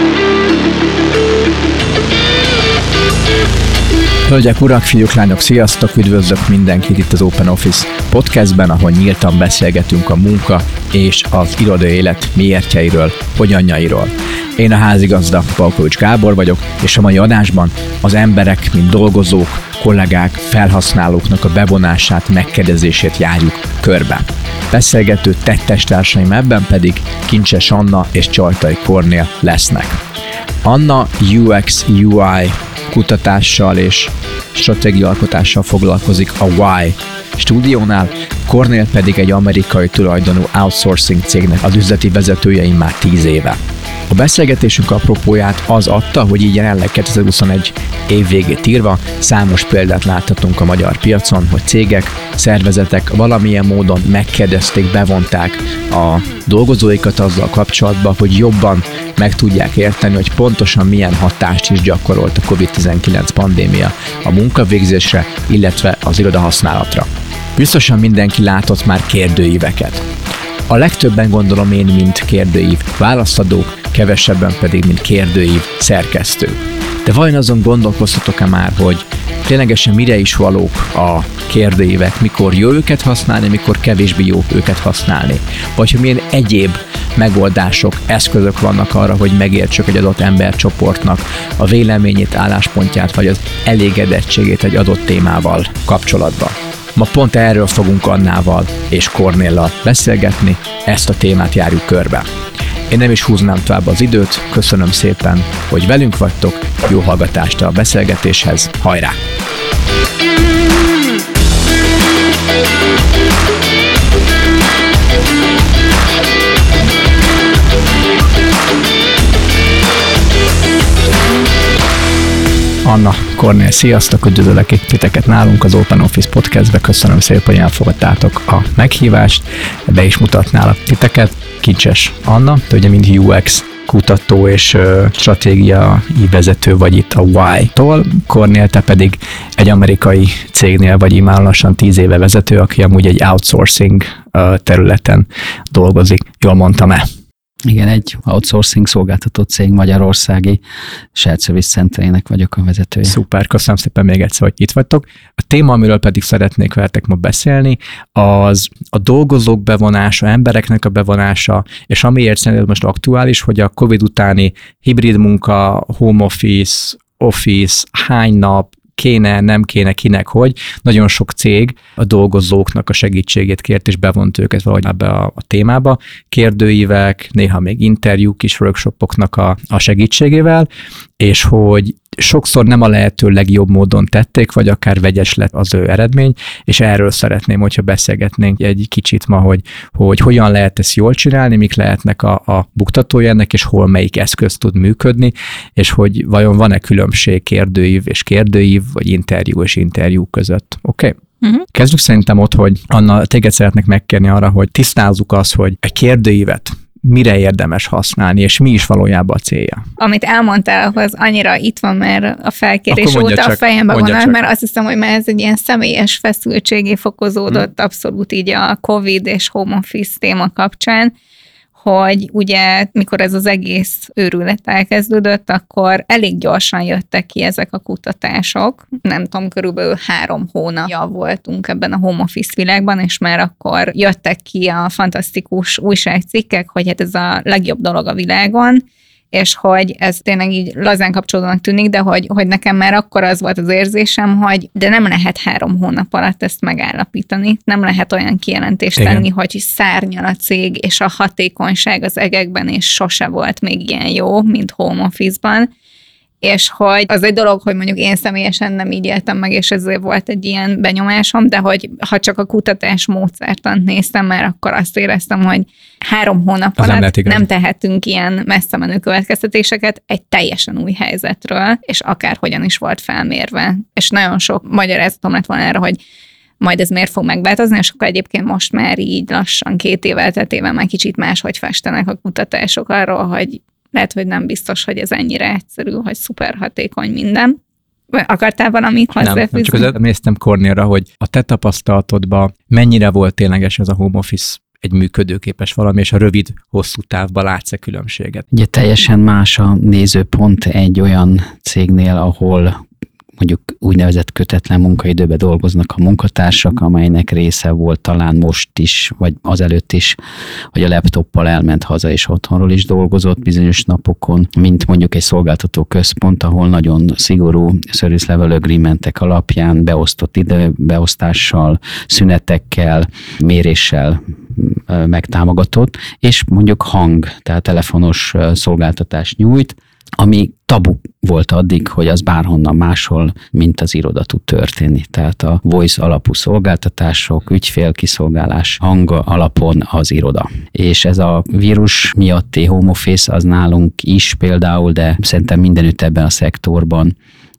Thank you. Hölgyek, urak, fiúk, lányok, sziasztok! Üdvözlök mindenkit itt az Open Office podcastben, ahol nyíltan beszélgetünk a munka és az irodai élet miértjeiről, hogyanjairól. Én a házigazda Palkovics Gábor vagyok, és a mai adásban az emberek, mint dolgozók, kollégák, felhasználóknak a bevonását, megkérdezését járjuk körbe. Beszélgető tettestársaim ebben pedig Kincses Anna és Csajtai Kornél lesznek. Anna UX UI kutatással és stratégialkotással foglalkozik a Y stúdiónál, Cornél pedig egy amerikai tulajdonú outsourcing cégnek az üzleti vezetője már 10 éve. A beszélgetésünk apropóját az adta, hogy így jelenleg 2021 év végét írva számos példát láthatunk a magyar piacon, hogy cégek, szervezetek valamilyen módon megkérdezték, bevonták a dolgozóikat azzal kapcsolatban, hogy jobban meg tudják érteni, hogy pontosan milyen hatást is gyakorolt a COVID-19 pandémia a munkavégzésre, illetve az iroda használatra. Biztosan mindenki látott már kérdőíveket. A legtöbben gondolom én, mint kérdőív válaszadó, kevesebben pedig, mint kérdőív szerkesztő. De vajon azon gondolkoztatok-e már, hogy ténylegesen mire is valók a kérdőívek, mikor jó őket használni, mikor kevésbé jó őket használni, vagy hogy milyen egyéb megoldások, eszközök vannak arra, hogy megértsük egy adott embercsoportnak a véleményét, álláspontját, vagy az elégedettségét egy adott témával kapcsolatban. Ma pont erről fogunk Annával és Kornéllal beszélgetni, ezt a témát járjuk körbe. Én nem is húznám tovább az időt, köszönöm szépen, hogy velünk vagytok, jó hallgatást a beszélgetéshez, hajrá! Anna Kornél, sziasztok, üdvözöllek itt titeket nálunk az Open Office Podcastbe. Köszönöm szépen, hogy elfogadtátok a meghívást, be is mutatnálak titeket. Kincses Anna, te ugye mind UX kutató és uh, stratégiai vezető vagy itt a Y-tól. Kornél, te pedig egy amerikai cégnél vagy már lassan tíz éve vezető, aki amúgy egy outsourcing uh, területen dolgozik. Jól mondtam-e? Igen, egy outsourcing szolgáltató cég Magyarországi shared service centerének vagyok a vezetője. Szuper, köszönöm szépen még egyszer, hogy itt vagytok. A téma, amiről pedig szeretnék veletek ma beszélni, az a dolgozók bevonása, embereknek a bevonása, és amiért szerintem most aktuális, hogy a COVID utáni hibrid munka, home office, office, hány nap, kéne, nem kéne, kinek, hogy. Nagyon sok cég a dolgozóknak a segítségét kért, és bevont őket valahogy ebbe a, a témába. Kérdőívek, néha még interjúk is workshopoknak a, a segítségével, és hogy sokszor nem a lehető legjobb módon tették, vagy akár vegyes lett az ő eredmény, és erről szeretném, hogyha beszélgetnénk egy kicsit ma, hogy, hogy hogyan lehet ezt jól csinálni, mik lehetnek a, a buktatója ennek, és hol melyik eszköz tud működni, és hogy vajon van-e különbség kérdőív és kérdőív, vagy interjú és interjú között. Oké? Okay? Uh-huh. Kezdjük szerintem ott, hogy Anna, téged szeretnék megkérni arra, hogy tisztázzuk azt, hogy egy kérdőívet mire érdemes használni, és mi is valójában a célja. Amit elmondtál, az annyira itt van már a felkérés óta csak, a fejembe vonal, mert azt hiszem, hogy már ez egy ilyen személyes feszültségé fokozódott hmm. abszolút így a COVID és home office téma kapcsán, hogy ugye mikor ez az egész őrület elkezdődött, akkor elég gyorsan jöttek ki ezek a kutatások. Nem tudom, körülbelül három hónapja voltunk ebben a home office világban, és már akkor jöttek ki a fantasztikus újságcikkek, hogy hát ez a legjobb dolog a világon, és hogy ez tényleg így lazán kapcsolódónak tűnik, de hogy, hogy nekem már akkor az volt az érzésem, hogy de nem lehet három hónap alatt ezt megállapítani. Nem lehet olyan kijelentést Igen. tenni, hogy szárnyal a cég, és a hatékonyság az egekben, és sose volt még ilyen jó, mint home office-ban és hogy az egy dolog, hogy mondjuk én személyesen nem így éltem meg, és ezért volt egy ilyen benyomásom, de hogy ha csak a kutatás módszertant néztem már, akkor azt éreztem, hogy három hónap alatt nem, nem tehetünk ilyen messze menő következtetéseket egy teljesen új helyzetről, és akárhogyan is volt felmérve. És nagyon sok magyarázatom lett volna erre, hogy majd ez miért fog megváltozni, és akkor egyébként most már így lassan két évvel tetével már kicsit máshogy festenek a kutatások arról, hogy lehet, hogy nem biztos, hogy ez ennyire egyszerű, hogy szuper hatékony minden. Akartál valamit hozzáfűzni? Nem, csak az néztem Kornélra, hogy a te tapasztalatodban mennyire volt tényleges ez a home office egy működőképes valami, és a rövid, hosszú távban látsz-e különbséget? Ugye teljesen más a nézőpont egy olyan cégnél, ahol mondjuk úgynevezett kötetlen munkaidőbe dolgoznak a munkatársak, amelynek része volt talán most is, vagy azelőtt is, hogy a laptoppal elment haza és otthonról is dolgozott bizonyos napokon, mint mondjuk egy szolgáltató központ, ahol nagyon szigorú service level agreementek alapján beosztott időbeosztással, szünetekkel, méréssel megtámogatott, és mondjuk hang, tehát telefonos szolgáltatást nyújt, ami tabu volt addig, hogy az bárhonnan máshol, mint az iroda tud történni. Tehát a voice alapú szolgáltatások, ügyfélkiszolgálás hang alapon az iroda. És ez a vírus miatti home office az nálunk is például, de szerintem mindenütt ebben a szektorban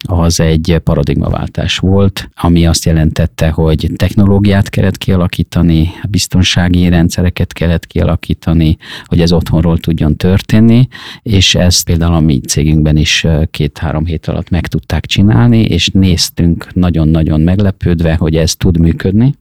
az egy paradigmaváltás volt, ami azt jelentette, hogy technológiát kellett kialakítani, biztonsági rendszereket kellett kialakítani, hogy ez otthonról tudjon történni, és ezt például a mi cégünkben is két-három hét alatt meg tudták csinálni, és néztünk nagyon-nagyon meglepődve, hogy ez tud működni,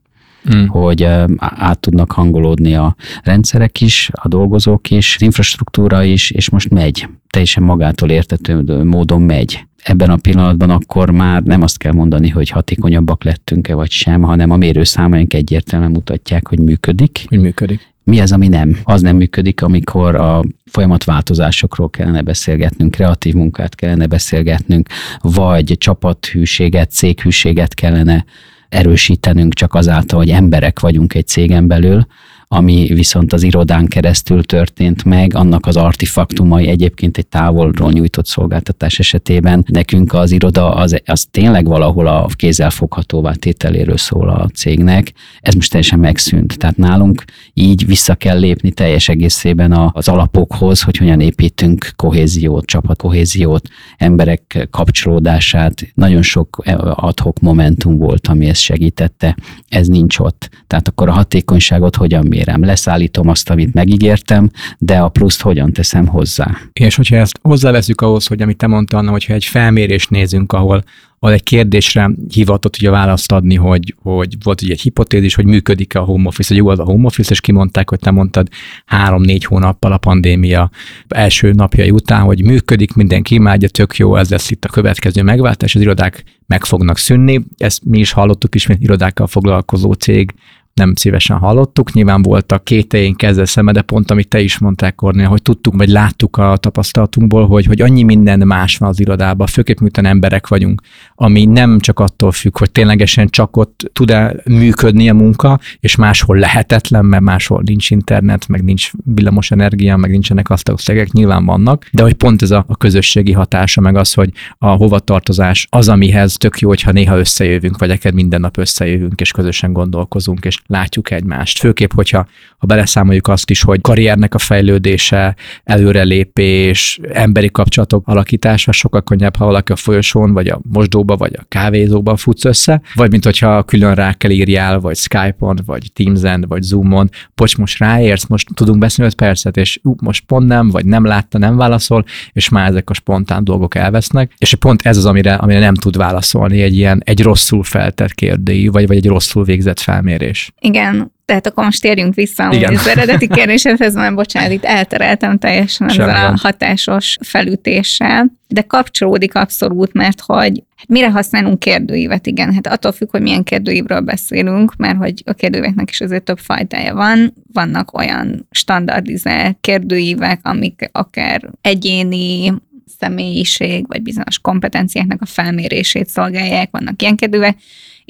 mm. hogy át tudnak hangolódni a rendszerek is, a dolgozók is, az infrastruktúra is, és most megy. Teljesen magától értető módon megy ebben a pillanatban akkor már nem azt kell mondani, hogy hatékonyabbak lettünk-e vagy sem, hanem a mérőszámaink egyértelműen mutatják, hogy működik. Hogy működik. Mi az, ami nem? Az nem működik, amikor a folyamatváltozásokról kellene beszélgetnünk, kreatív munkát kellene beszélgetnünk, vagy csapathűséget, céghűséget kellene erősítenünk csak azáltal, hogy emberek vagyunk egy cégen belül, ami viszont az irodán keresztül történt meg, annak az artifaktumai egyébként egy távolról nyújtott szolgáltatás esetében nekünk az iroda az, az tényleg valahol a kézzel foghatóvá tételéről szól a cégnek. Ez most teljesen megszűnt. Tehát nálunk így vissza kell lépni teljes egészében az alapokhoz, hogy hogyan építünk kohéziót, csapatkohéziót, emberek kapcsolódását. Nagyon sok adhok momentum volt, ami ezt segítette. Ez nincs ott. Tehát akkor a hatékonyságot hogyan mérem, leszállítom azt, amit megígértem, de a pluszt hogyan teszem hozzá. És hogyha ezt hozzáveszünk ahhoz, hogy amit te mondtál, Anna, hogyha egy felmérést nézünk, ahol ahol egy kérdésre hivatott ugye választ adni, hogy, hogy volt ugye egy hipotézis, hogy működik-e a home office, hogy jó az a home office, és kimondták, hogy te mondtad három-négy hónappal a pandémia első napjai után, hogy működik, mindenki imádja, tök jó, ez lesz itt a következő megváltás, az irodák meg fognak szűnni. Ezt mi is hallottuk is, mint irodákkal foglalkozó cég, nem szívesen hallottuk. Nyilván voltak kételjén kezdve szeme, de pont amit te is mondtál, Kornél, hogy tudtuk, vagy láttuk a tapasztalatunkból, hogy, hogy annyi minden más van az irodában, főképp miután emberek vagyunk, ami nem csak attól függ, hogy ténylegesen csak ott tud-e működni a munka, és máshol lehetetlen, mert máshol nincs internet, meg nincs villamos energia, meg nincsenek azt a szegek, nyilván vannak, de hogy pont ez a, a közösségi hatása, meg az, hogy a hovatartozás az, amihez tök jó, hogyha néha összejövünk, vagy akár minden nap összejövünk, és közösen gondolkozunk, és látjuk egymást. Főképp, hogyha ha beleszámoljuk azt is, hogy karriernek a fejlődése, előrelépés, emberi kapcsolatok alakítása sokkal könnyebb, ha valaki a folyosón, vagy a mosdóba, vagy a kávézóba futsz össze, vagy mint hogyha külön rá kell írjál, vagy Skype-on, vagy Teams-en, vagy Zoom-on, bocs, most ráérsz, most tudunk beszélni 5 percet, és ú, most pont nem, vagy nem látta, nem válaszol, és már ezek a spontán dolgok elvesznek, és pont ez az, amire, amire nem tud válaszolni egy ilyen, egy rosszul feltett kérdői, vagy, vagy egy rosszul végzett felmérés. Igen, tehát akkor most térjünk vissza Igen. az eredeti kérdéshez, mert bocsánat, itt eltereltem teljesen ezzel a hatásos felütéssel, de kapcsolódik abszolút, mert hogy hát mire használunk kérdőívet, igen, hát attól függ, hogy milyen kérdőívről beszélünk, mert hogy a kérdőíveknek is azért több fajtája van. Vannak olyan standardizált kérdőívek, amik akár egyéni személyiség, vagy bizonyos kompetenciáknak a felmérését szolgálják, vannak ilyen kérdőívek,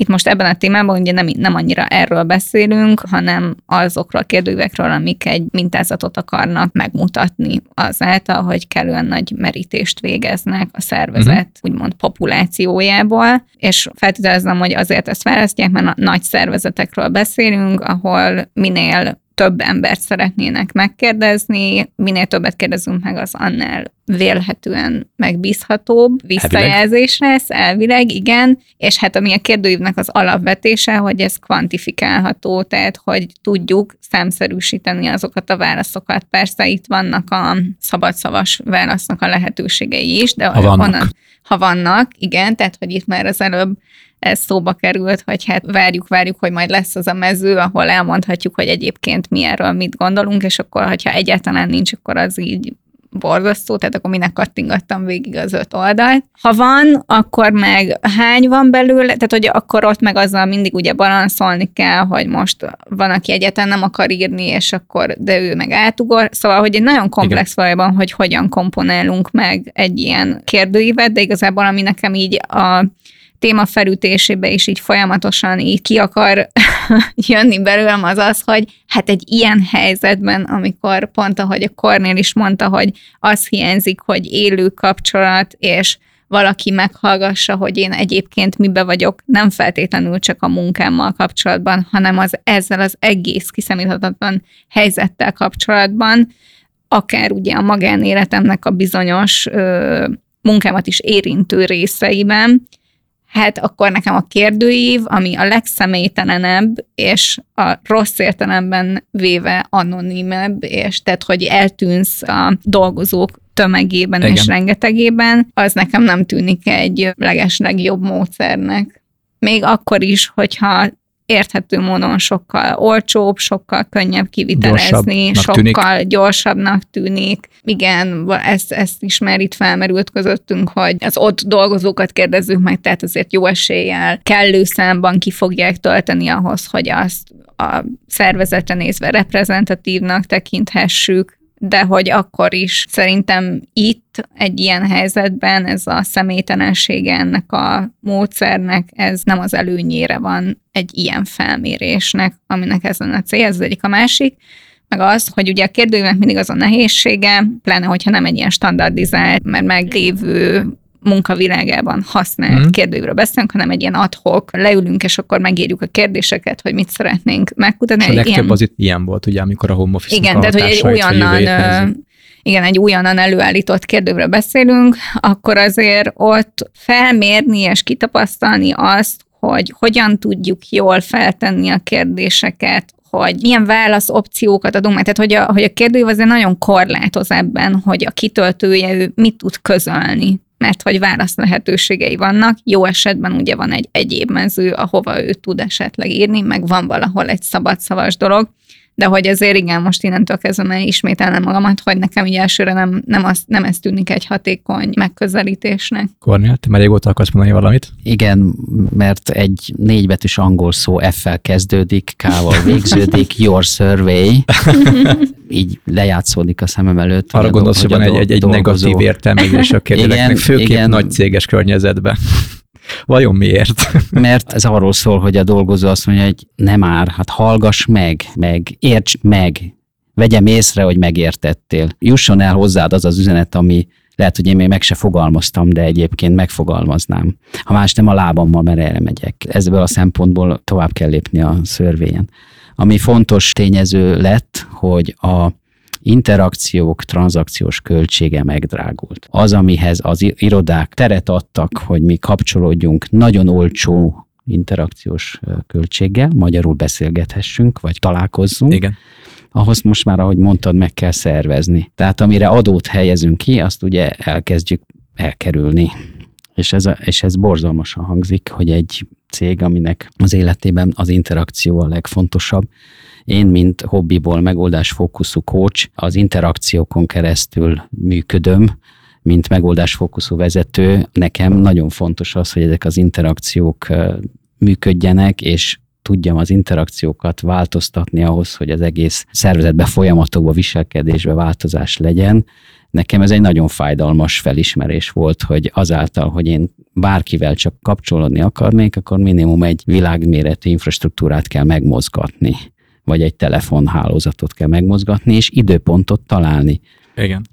itt most ebben a témában ugye nem, nem annyira erről beszélünk, hanem azokról a kérdőívekről, amik egy mintázatot akarnak megmutatni azáltal, hogy kellően nagy merítést végeznek a szervezet uh-huh. úgymond populációjából, és feltételezem, hogy azért ezt választják, mert a nagy szervezetekről beszélünk, ahol minél több embert szeretnének megkérdezni, minél többet kérdezünk meg, az annál vélhetően megbízhatóbb visszajelzés lesz, elvileg, igen, és hát ami a kérdőívnek az alapvetése, hogy ez kvantifikálható, tehát hogy tudjuk számszerűsíteni azokat a válaszokat. Persze itt vannak a szabadszavas válasznak a lehetőségei is, de ha vannak. Onnan, ha vannak, igen, tehát hogy itt már az előbb ez szóba került, hogy hát várjuk, várjuk, hogy majd lesz az a mező, ahol elmondhatjuk, hogy egyébként mi erről mit gondolunk, és akkor, hogyha egyáltalán nincs, akkor az így borzasztó, tehát akkor minek kattingattam végig az öt oldalt. Ha van, akkor meg hány van belőle, tehát hogy akkor ott meg azzal mindig ugye balanszolni kell, hogy most van, aki egyetlen nem akar írni, és akkor, de ő meg átugor. Szóval, hogy egy nagyon komplex valójában, hogy hogyan komponálunk meg egy ilyen kérdőívet, de igazából ami nekem így a téma felütésébe is így folyamatosan így ki akar jönni belőlem az az, hogy hát egy ilyen helyzetben, amikor pont ahogy a Kornél is mondta, hogy az hiányzik, hogy élő kapcsolat, és valaki meghallgassa, hogy én egyébként mibe vagyok, nem feltétlenül csak a munkámmal kapcsolatban, hanem az ezzel az egész kiszemíthatatlan helyzettel kapcsolatban, akár ugye a magánéletemnek a bizonyos ö, munkámat is érintő részeiben, hát akkor nekem a kérdőív, ami a legszemélytelenebb, és a rossz értelemben véve anonimebb, és tehát, hogy eltűnsz a dolgozók tömegében Igen. és rengetegében, az nekem nem tűnik egy legesleg jobb módszernek. Még akkor is, hogyha érthető módon sokkal olcsóbb, sokkal könnyebb kivitelezni, sokkal tűnik. gyorsabbnak tűnik. Igen, ezt, ezt is már itt felmerült közöttünk, hogy az ott dolgozókat kérdezzük meg, tehát azért jó eséllyel kellő számban ki fogják tölteni ahhoz, hogy azt a szervezetre nézve reprezentatívnak tekinthessük, de hogy akkor is szerintem itt egy ilyen helyzetben ez a személytelensége ennek a módszernek, ez nem az előnyére van egy ilyen felmérésnek, aminek ez lenne a cél, ez az egyik. A másik, meg az, hogy ugye a kérdőjének mindig az a nehézsége, pláne, hogyha nem egy ilyen standardizált, mert meglévő munkavilágában használt mm. kérdőről beszélünk, hanem egy ilyen adhok, leülünk, és akkor megírjuk a kérdéseket, hogy mit szeretnénk megkutatni. És a legtöbb ilyen... az itt ilyen volt, ugye, amikor a home office Igen, tehát hogy egy újonnan, igen, egy újonnan előállított kérdőről beszélünk, akkor azért ott felmérni és kitapasztalni azt, hogy hogyan tudjuk jól feltenni a kérdéseket, hogy milyen válasz opciókat adunk meg, tehát hogy a, hogy a kérdő azért nagyon korlátoz ebben, hogy a kitöltője ő mit tud közölni mert hogy válasz lehetőségei vannak. Jó esetben ugye van egy egyéb mező, ahova ő tud esetleg írni, meg van valahol egy szabadszavas dolog, de hogy azért igen, most innentől kezdve ismételnem magamat, hogy nekem így elsőre nem, nem, az, nem ez tűnik egy hatékony megközelítésnek. Kornél, te már régóta akarsz mondani valamit? Igen, mert egy négybetűs angol szó F-fel kezdődik, K-val végződik, your survey, így lejátszódik a szemem előtt. Arra gondolsz, hogy van egy, egy, egy negatív értelmezés a kérdőeknek, főképp igen. nagy céges környezetben. Vajon miért? Mert ez arról szól, hogy a dolgozó azt mondja, hogy nem már, hát hallgass meg, meg érts meg, vegyem észre, hogy megértettél. Jusson el hozzád az az üzenet, ami lehet, hogy én még meg se fogalmaztam, de egyébként megfogalmaznám. Ha más nem a lábammal, mert erre megyek. Ebből a szempontból tovább kell lépni a szörvényen. Ami fontos tényező lett, hogy a interakciók, tranzakciós költsége megdrágult. Az, amihez az irodák teret adtak, hogy mi kapcsolódjunk nagyon olcsó interakciós költséggel, magyarul beszélgethessünk, vagy találkozzunk. Igen ahhoz most már, ahogy mondtad, meg kell szervezni. Tehát amire adót helyezünk ki, azt ugye elkezdjük elkerülni. És ez, a, és ez borzalmasan hangzik, hogy egy cég, aminek az életében az interakció a legfontosabb, én, mint hobbiból megoldásfókuszú coach, az interakciókon keresztül működöm, mint megoldásfókuszú vezető, nekem nagyon fontos az, hogy ezek az interakciók működjenek, és tudjam az interakciókat változtatni ahhoz, hogy az egész szervezetbe, folyamatokba, viselkedésbe változás legyen. Nekem ez egy nagyon fájdalmas felismerés volt, hogy azáltal, hogy én bárkivel csak kapcsolódni akarnék, akkor minimum egy világméretű infrastruktúrát kell megmozgatni vagy egy telefonhálózatot kell megmozgatni, és időpontot találni. Igen.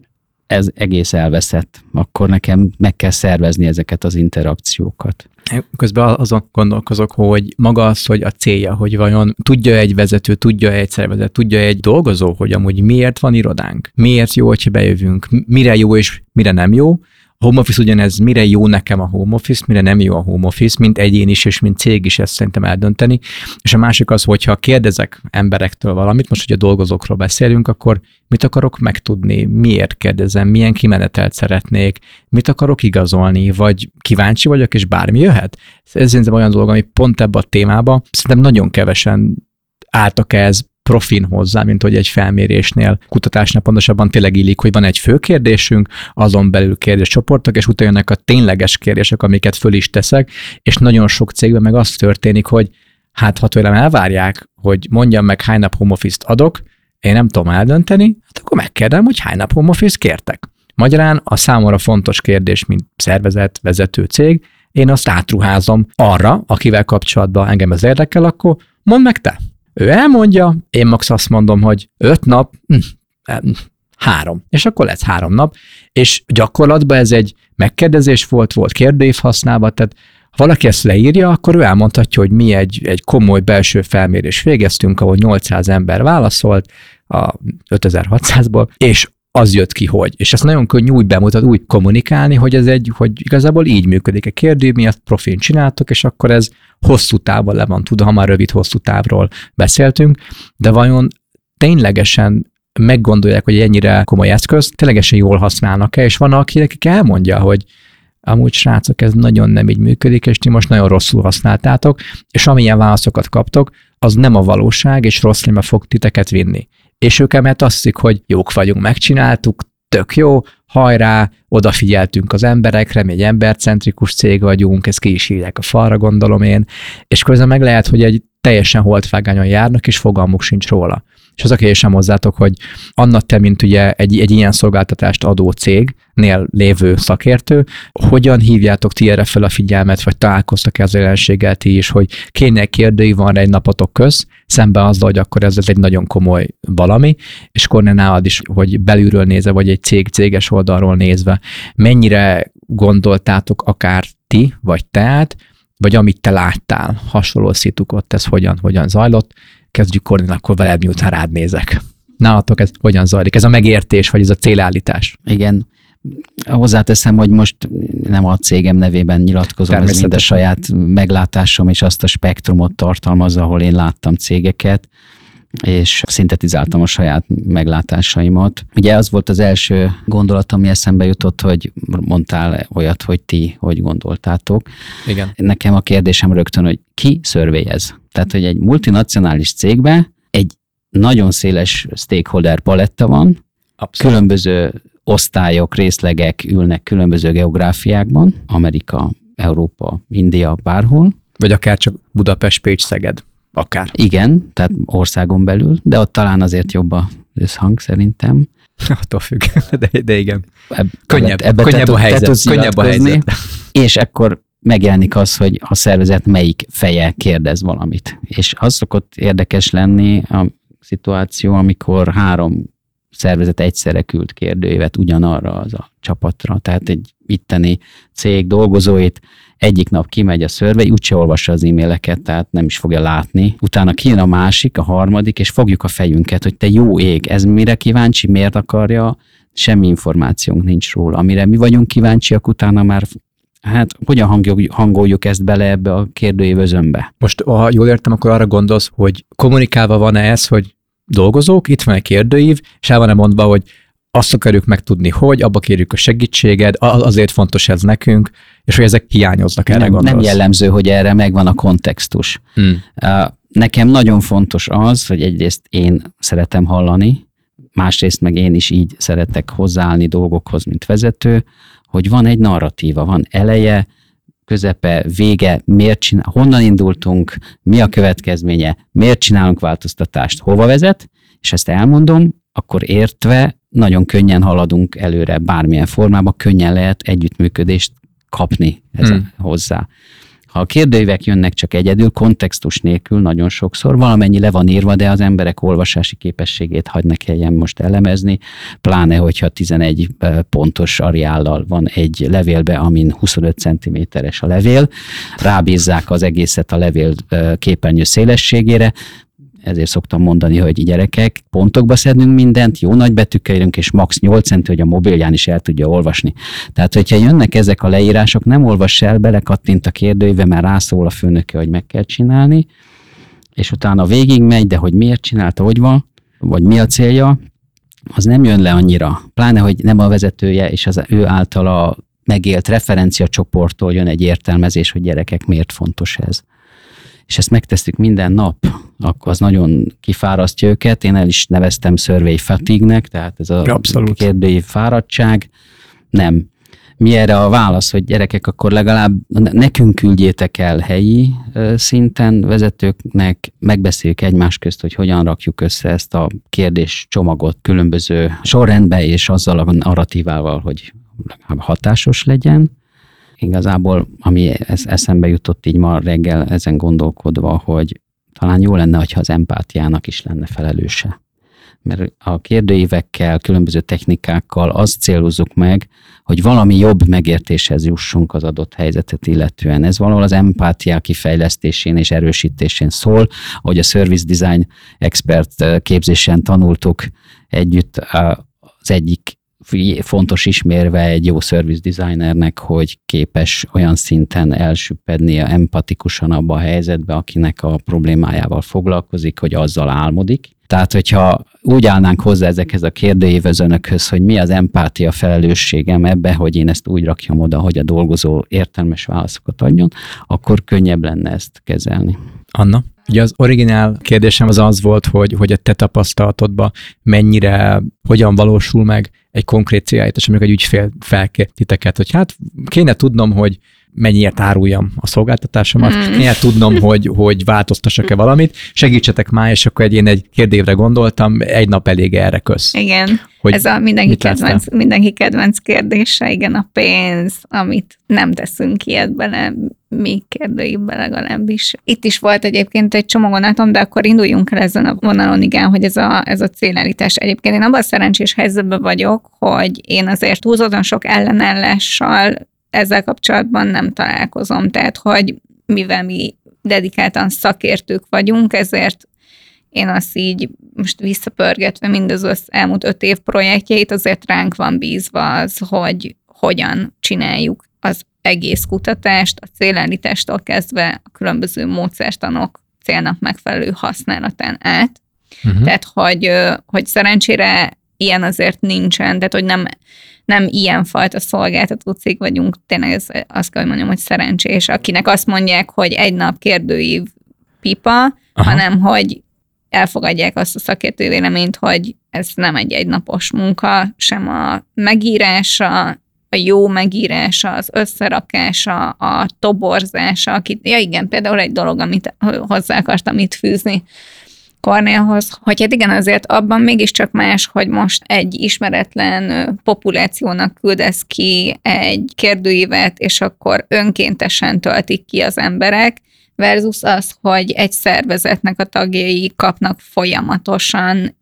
Ez egész elveszett. Akkor nekem meg kell szervezni ezeket az interakciókat. Közben azon gondolkozok, hogy maga az, hogy a célja, hogy vajon tudja egy vezető, tudja egy szervezet, tudja egy dolgozó, hogy amúgy miért van irodánk, miért jó, hogyha bejövünk, mire jó és mire nem jó, home office ugyanez, mire jó nekem a home office, mire nem jó a home office, mint egyén is, és mint cég is ezt szerintem eldönteni. És a másik az, hogyha kérdezek emberektől valamit, most ugye a dolgozókról beszélünk, akkor mit akarok megtudni, miért kérdezem, milyen kimenetelt szeretnék, mit akarok igazolni, vagy kíváncsi vagyok, és bármi jöhet. Ez szerintem olyan dolog, ami pont ebbe a témába szerintem nagyon kevesen álltak ez profin hozzá, mint hogy egy felmérésnél, kutatásnál pontosabban tényleg illik, hogy van egy fő kérdésünk, azon belül kérdéscsoportok, és utána jönnek a tényleges kérdések, amiket föl is teszek, és nagyon sok cégben meg az történik, hogy hát ha tőlem elvárják, hogy mondjam meg hány nap home adok, én nem tudom eldönteni, hát akkor megkérdem, hogy hány nap home kértek. Magyarán a számomra fontos kérdés, mint szervezet, vezető cég, én azt átruházom arra, akivel kapcsolatban engem ez érdekel, akkor mondd meg te, ő elmondja, én max azt mondom, hogy öt nap, hm, három. És akkor lesz három nap, és gyakorlatban ez egy megkérdezés volt, volt kérdőív használva, tehát ha valaki ezt leírja, akkor ő elmondhatja, hogy mi egy, egy komoly belső felmérés végeztünk, ahol 800 ember válaszolt a 5600-ból, és az jött ki, hogy. És ezt nagyon könnyű úgy bemutatni, úgy kommunikálni, hogy ez egy, hogy igazából így működik. A kérdő miatt profin csináltok, és akkor ez hosszú távon le van tudva, ha már rövid hosszú távról beszéltünk, de vajon ténylegesen meggondolják, hogy ennyire komoly eszköz, ténylegesen jól használnak-e, és van, aki nekik elmondja, hogy amúgy srácok, ez nagyon nem így működik, és ti most nagyon rosszul használtátok, és amilyen válaszokat kaptok, az nem a valóság, és rossz fog titeket vinni és ők emellett azt hiszik, hogy jók vagyunk, megcsináltuk, tök jó, hajrá, odafigyeltünk az emberekre, mi egy embercentrikus cég vagyunk, ezt ki is írják a falra, gondolom én, és közben meg lehet, hogy egy teljesen holtvágányon járnak, és fogalmuk sincs róla. És az a kérdésem hozzátok, hogy annak te, mint ugye egy, egy ilyen szolgáltatást adó cégnél lévő szakértő, hogyan hívjátok ti erre fel a figyelmet, vagy találkoztak-e az jelenséggel ti is, hogy kéne kérdői van egy napotok köz, szemben azzal, hogy akkor ez, ez egy nagyon komoly valami, és akkor nálad is, hogy belülről nézve, vagy egy cég céges oldalról nézve, mennyire gondoltátok akár ti, vagy teát, vagy amit te láttál, hasonló szituk ott, ez hogyan, hogyan zajlott, kezdjük Kornél, akkor veled miután rád nézek. Nálatok ez hogyan zajlik? Ez a megértés, vagy ez a célállítás? Igen, Hozzáteszem, hogy most nem a cégem nevében nyilatkozom, ez mind a saját meglátásom és azt a spektrumot tartalmazza, ahol én láttam cégeket, és szintetizáltam a saját meglátásaimat. Ugye az volt az első gondolat, ami eszembe jutott, hogy mondtál olyat, hogy ti hogy gondoltátok. Igen. Nekem a kérdésem rögtön, hogy ki szörvélyez? Tehát, hogy egy multinacionális cégbe egy nagyon széles stakeholder paletta van, Abszolút. különböző osztályok, részlegek ülnek különböző geográfiákban, Amerika, Európa, India, bárhol. Vagy akár csak Budapest, Pécs, Szeged. Akár. Igen, tehát országon belül, de ott talán azért jobb a összhang szerintem. Attól függ, de, de igen. Ebb, könnyebb, ebbe könnyebb, a helyzet, könnyebb a helyzet. És akkor megjelenik az, hogy a szervezet melyik feje kérdez valamit. És az szokott érdekes lenni a szituáció, amikor három szervezet egyszerre küld kérdőívet ugyanarra az a csapatra. Tehát egy itteni cég dolgozóit egyik nap kimegy a szörvey, úgyse olvassa az e-maileket, tehát nem is fogja látni. Utána kijön a másik, a harmadik, és fogjuk a fejünket, hogy te jó ég, ez mire kíváncsi, miért akarja, semmi információnk nincs róla. Amire mi vagyunk kíváncsiak, utána már Hát hogyan hangoljuk, hangoljuk ezt bele ebbe a kérdőívözönbe? Most, ha jól értem, akkor arra gondolsz, hogy kommunikálva van-e ez, hogy dolgozók, itt van egy kérdőív, és el van-e mondva, hogy azt akarjuk megtudni, hogy, abba kérjük a segítséged, azért fontos ez nekünk, és hogy ezek hiányoznak erre nem, gondolsz. Nem jellemző, hogy erre megvan a kontextus. Hmm. Nekem nagyon fontos az, hogy egyrészt én szeretem hallani, másrészt meg én is így szeretek hozzáállni dolgokhoz, mint vezető, hogy van egy narratíva, van eleje, közepe, vége, miért csinál, honnan indultunk, mi a következménye, miért csinálunk változtatást, hova vezet, és ezt elmondom, akkor értve nagyon könnyen haladunk előre bármilyen formában, könnyen lehet együttműködést kapni ez hmm. hozzá. Ha a kérdőívek jönnek csak egyedül, kontextus nélkül nagyon sokszor, valamennyi le van írva, de az emberek olvasási képességét hagy ne most elemezni, pláne, hogyha 11 pontos ariállal van egy levélbe, amin 25 cm-es a levél, rábízzák az egészet a levél képernyő szélességére, ezért szoktam mondani, hogy gyerekek, pontokba szedünk mindent, jó nagy betűkkel írunk, és max 8 centi, hogy a mobilján is el tudja olvasni. Tehát, hogyha jönnek ezek a leírások, nem olvass el, belekattint a kérdőjébe, mert rászól a főnöke, hogy meg kell csinálni, és utána végig megy, de hogy miért csinálta, hogy van, vagy mi a célja, az nem jön le annyira. Pláne, hogy nem a vezetője, és az ő általa megélt referenciacsoporttól jön egy értelmezés, hogy gyerekek, miért fontos ez. És ezt megtesszük minden nap, akkor az nagyon kifárasztja őket. Én el is neveztem survey fatigue-nek, tehát ez a Abszolút. kérdői fáradtság. Nem. Mi erre a válasz, hogy gyerekek, akkor legalább nekünk küldjétek el helyi szinten vezetőknek, megbeszéljük egymás közt, hogy hogyan rakjuk össze ezt a kérdés csomagot különböző sorrendbe, és azzal a narratívával, hogy hatásos legyen. Igazából, ami eszembe jutott így ma reggel ezen gondolkodva, hogy talán jó lenne, ha az empátiának is lenne felelőse. Mert a kérdőívekkel, különböző technikákkal azt célozzuk meg, hogy valami jobb megértéshez jussunk az adott helyzetet illetően. Ez valahol az empátia kifejlesztésén és erősítésén szól, ahogy a Service Design Expert képzésen tanultuk együtt az egyik fontos ismérve egy jó service designernek, hogy képes olyan szinten elsüppednie empatikusan abba a helyzetbe, akinek a problémájával foglalkozik, hogy azzal álmodik. Tehát, hogyha úgy állnánk hozzá ezekhez a kérdőívezőnökhöz, hogy mi az empátia felelősségem ebbe, hogy én ezt úgy rakjam oda, hogy a dolgozó értelmes válaszokat adjon, akkor könnyebb lenne ezt kezelni. Anna? Ugye az originál kérdésem az az volt, hogy, hogy a te tapasztalatodban mennyire, hogyan valósul meg egy konkrét céljállítás, amikor egy ügyfél felkér titeket, hogy hát kéne tudnom, hogy mennyiért áruljam a szolgáltatásomat, mm. kéne tudnom, hogy, hogy változtassak-e valamit, segítsetek már, és akkor egy, én egy kérdévre gondoltam, egy nap elég erre kösz. Igen, hogy ez a mindenki kedvenc, mindenki kedvenc kérdése, igen, a pénz, amit nem teszünk ilyet bele, még kérdőjében legalábbis. Itt is volt egyébként egy csomó vonatom, de akkor induljunk el ezen a vonalon, igen, hogy ez a, ez a célelítás. Egyébként én abban a szerencsés helyzetben vagyok, hogy én azért húzódon sok ellenállással ezzel kapcsolatban nem találkozom. Tehát, hogy mivel mi dedikáltan szakértők vagyunk, ezért én azt így most visszapörgetve mindaz elmúlt öt év projektjeit, azért ránk van bízva az, hogy hogyan csináljuk az egész kutatást, a célállítástól kezdve a különböző módszertanok célnak megfelelő használatán át. Uh-huh. Tehát, hogy, hogy szerencsére ilyen azért nincsen, tehát, hogy nem, nem ilyen fajta szolgáltató cég vagyunk, tényleg ez, azt kell, hogy mondjam, hogy szerencsés, akinek azt mondják, hogy egy nap kérdőív pipa, Aha. hanem, hogy elfogadják azt a szakértő véleményt, hogy ez nem egy egynapos munka, sem a megírása, a jó megírása, az összerakása, a toborzása, akit, ja igen, például egy dolog, amit hozzá akartam itt fűzni Kornélhoz, hogy hát igen, azért abban mégiscsak más, hogy most egy ismeretlen populációnak küldesz ki egy kérdőívet, és akkor önkéntesen töltik ki az emberek, versus az, hogy egy szervezetnek a tagjai kapnak folyamatosan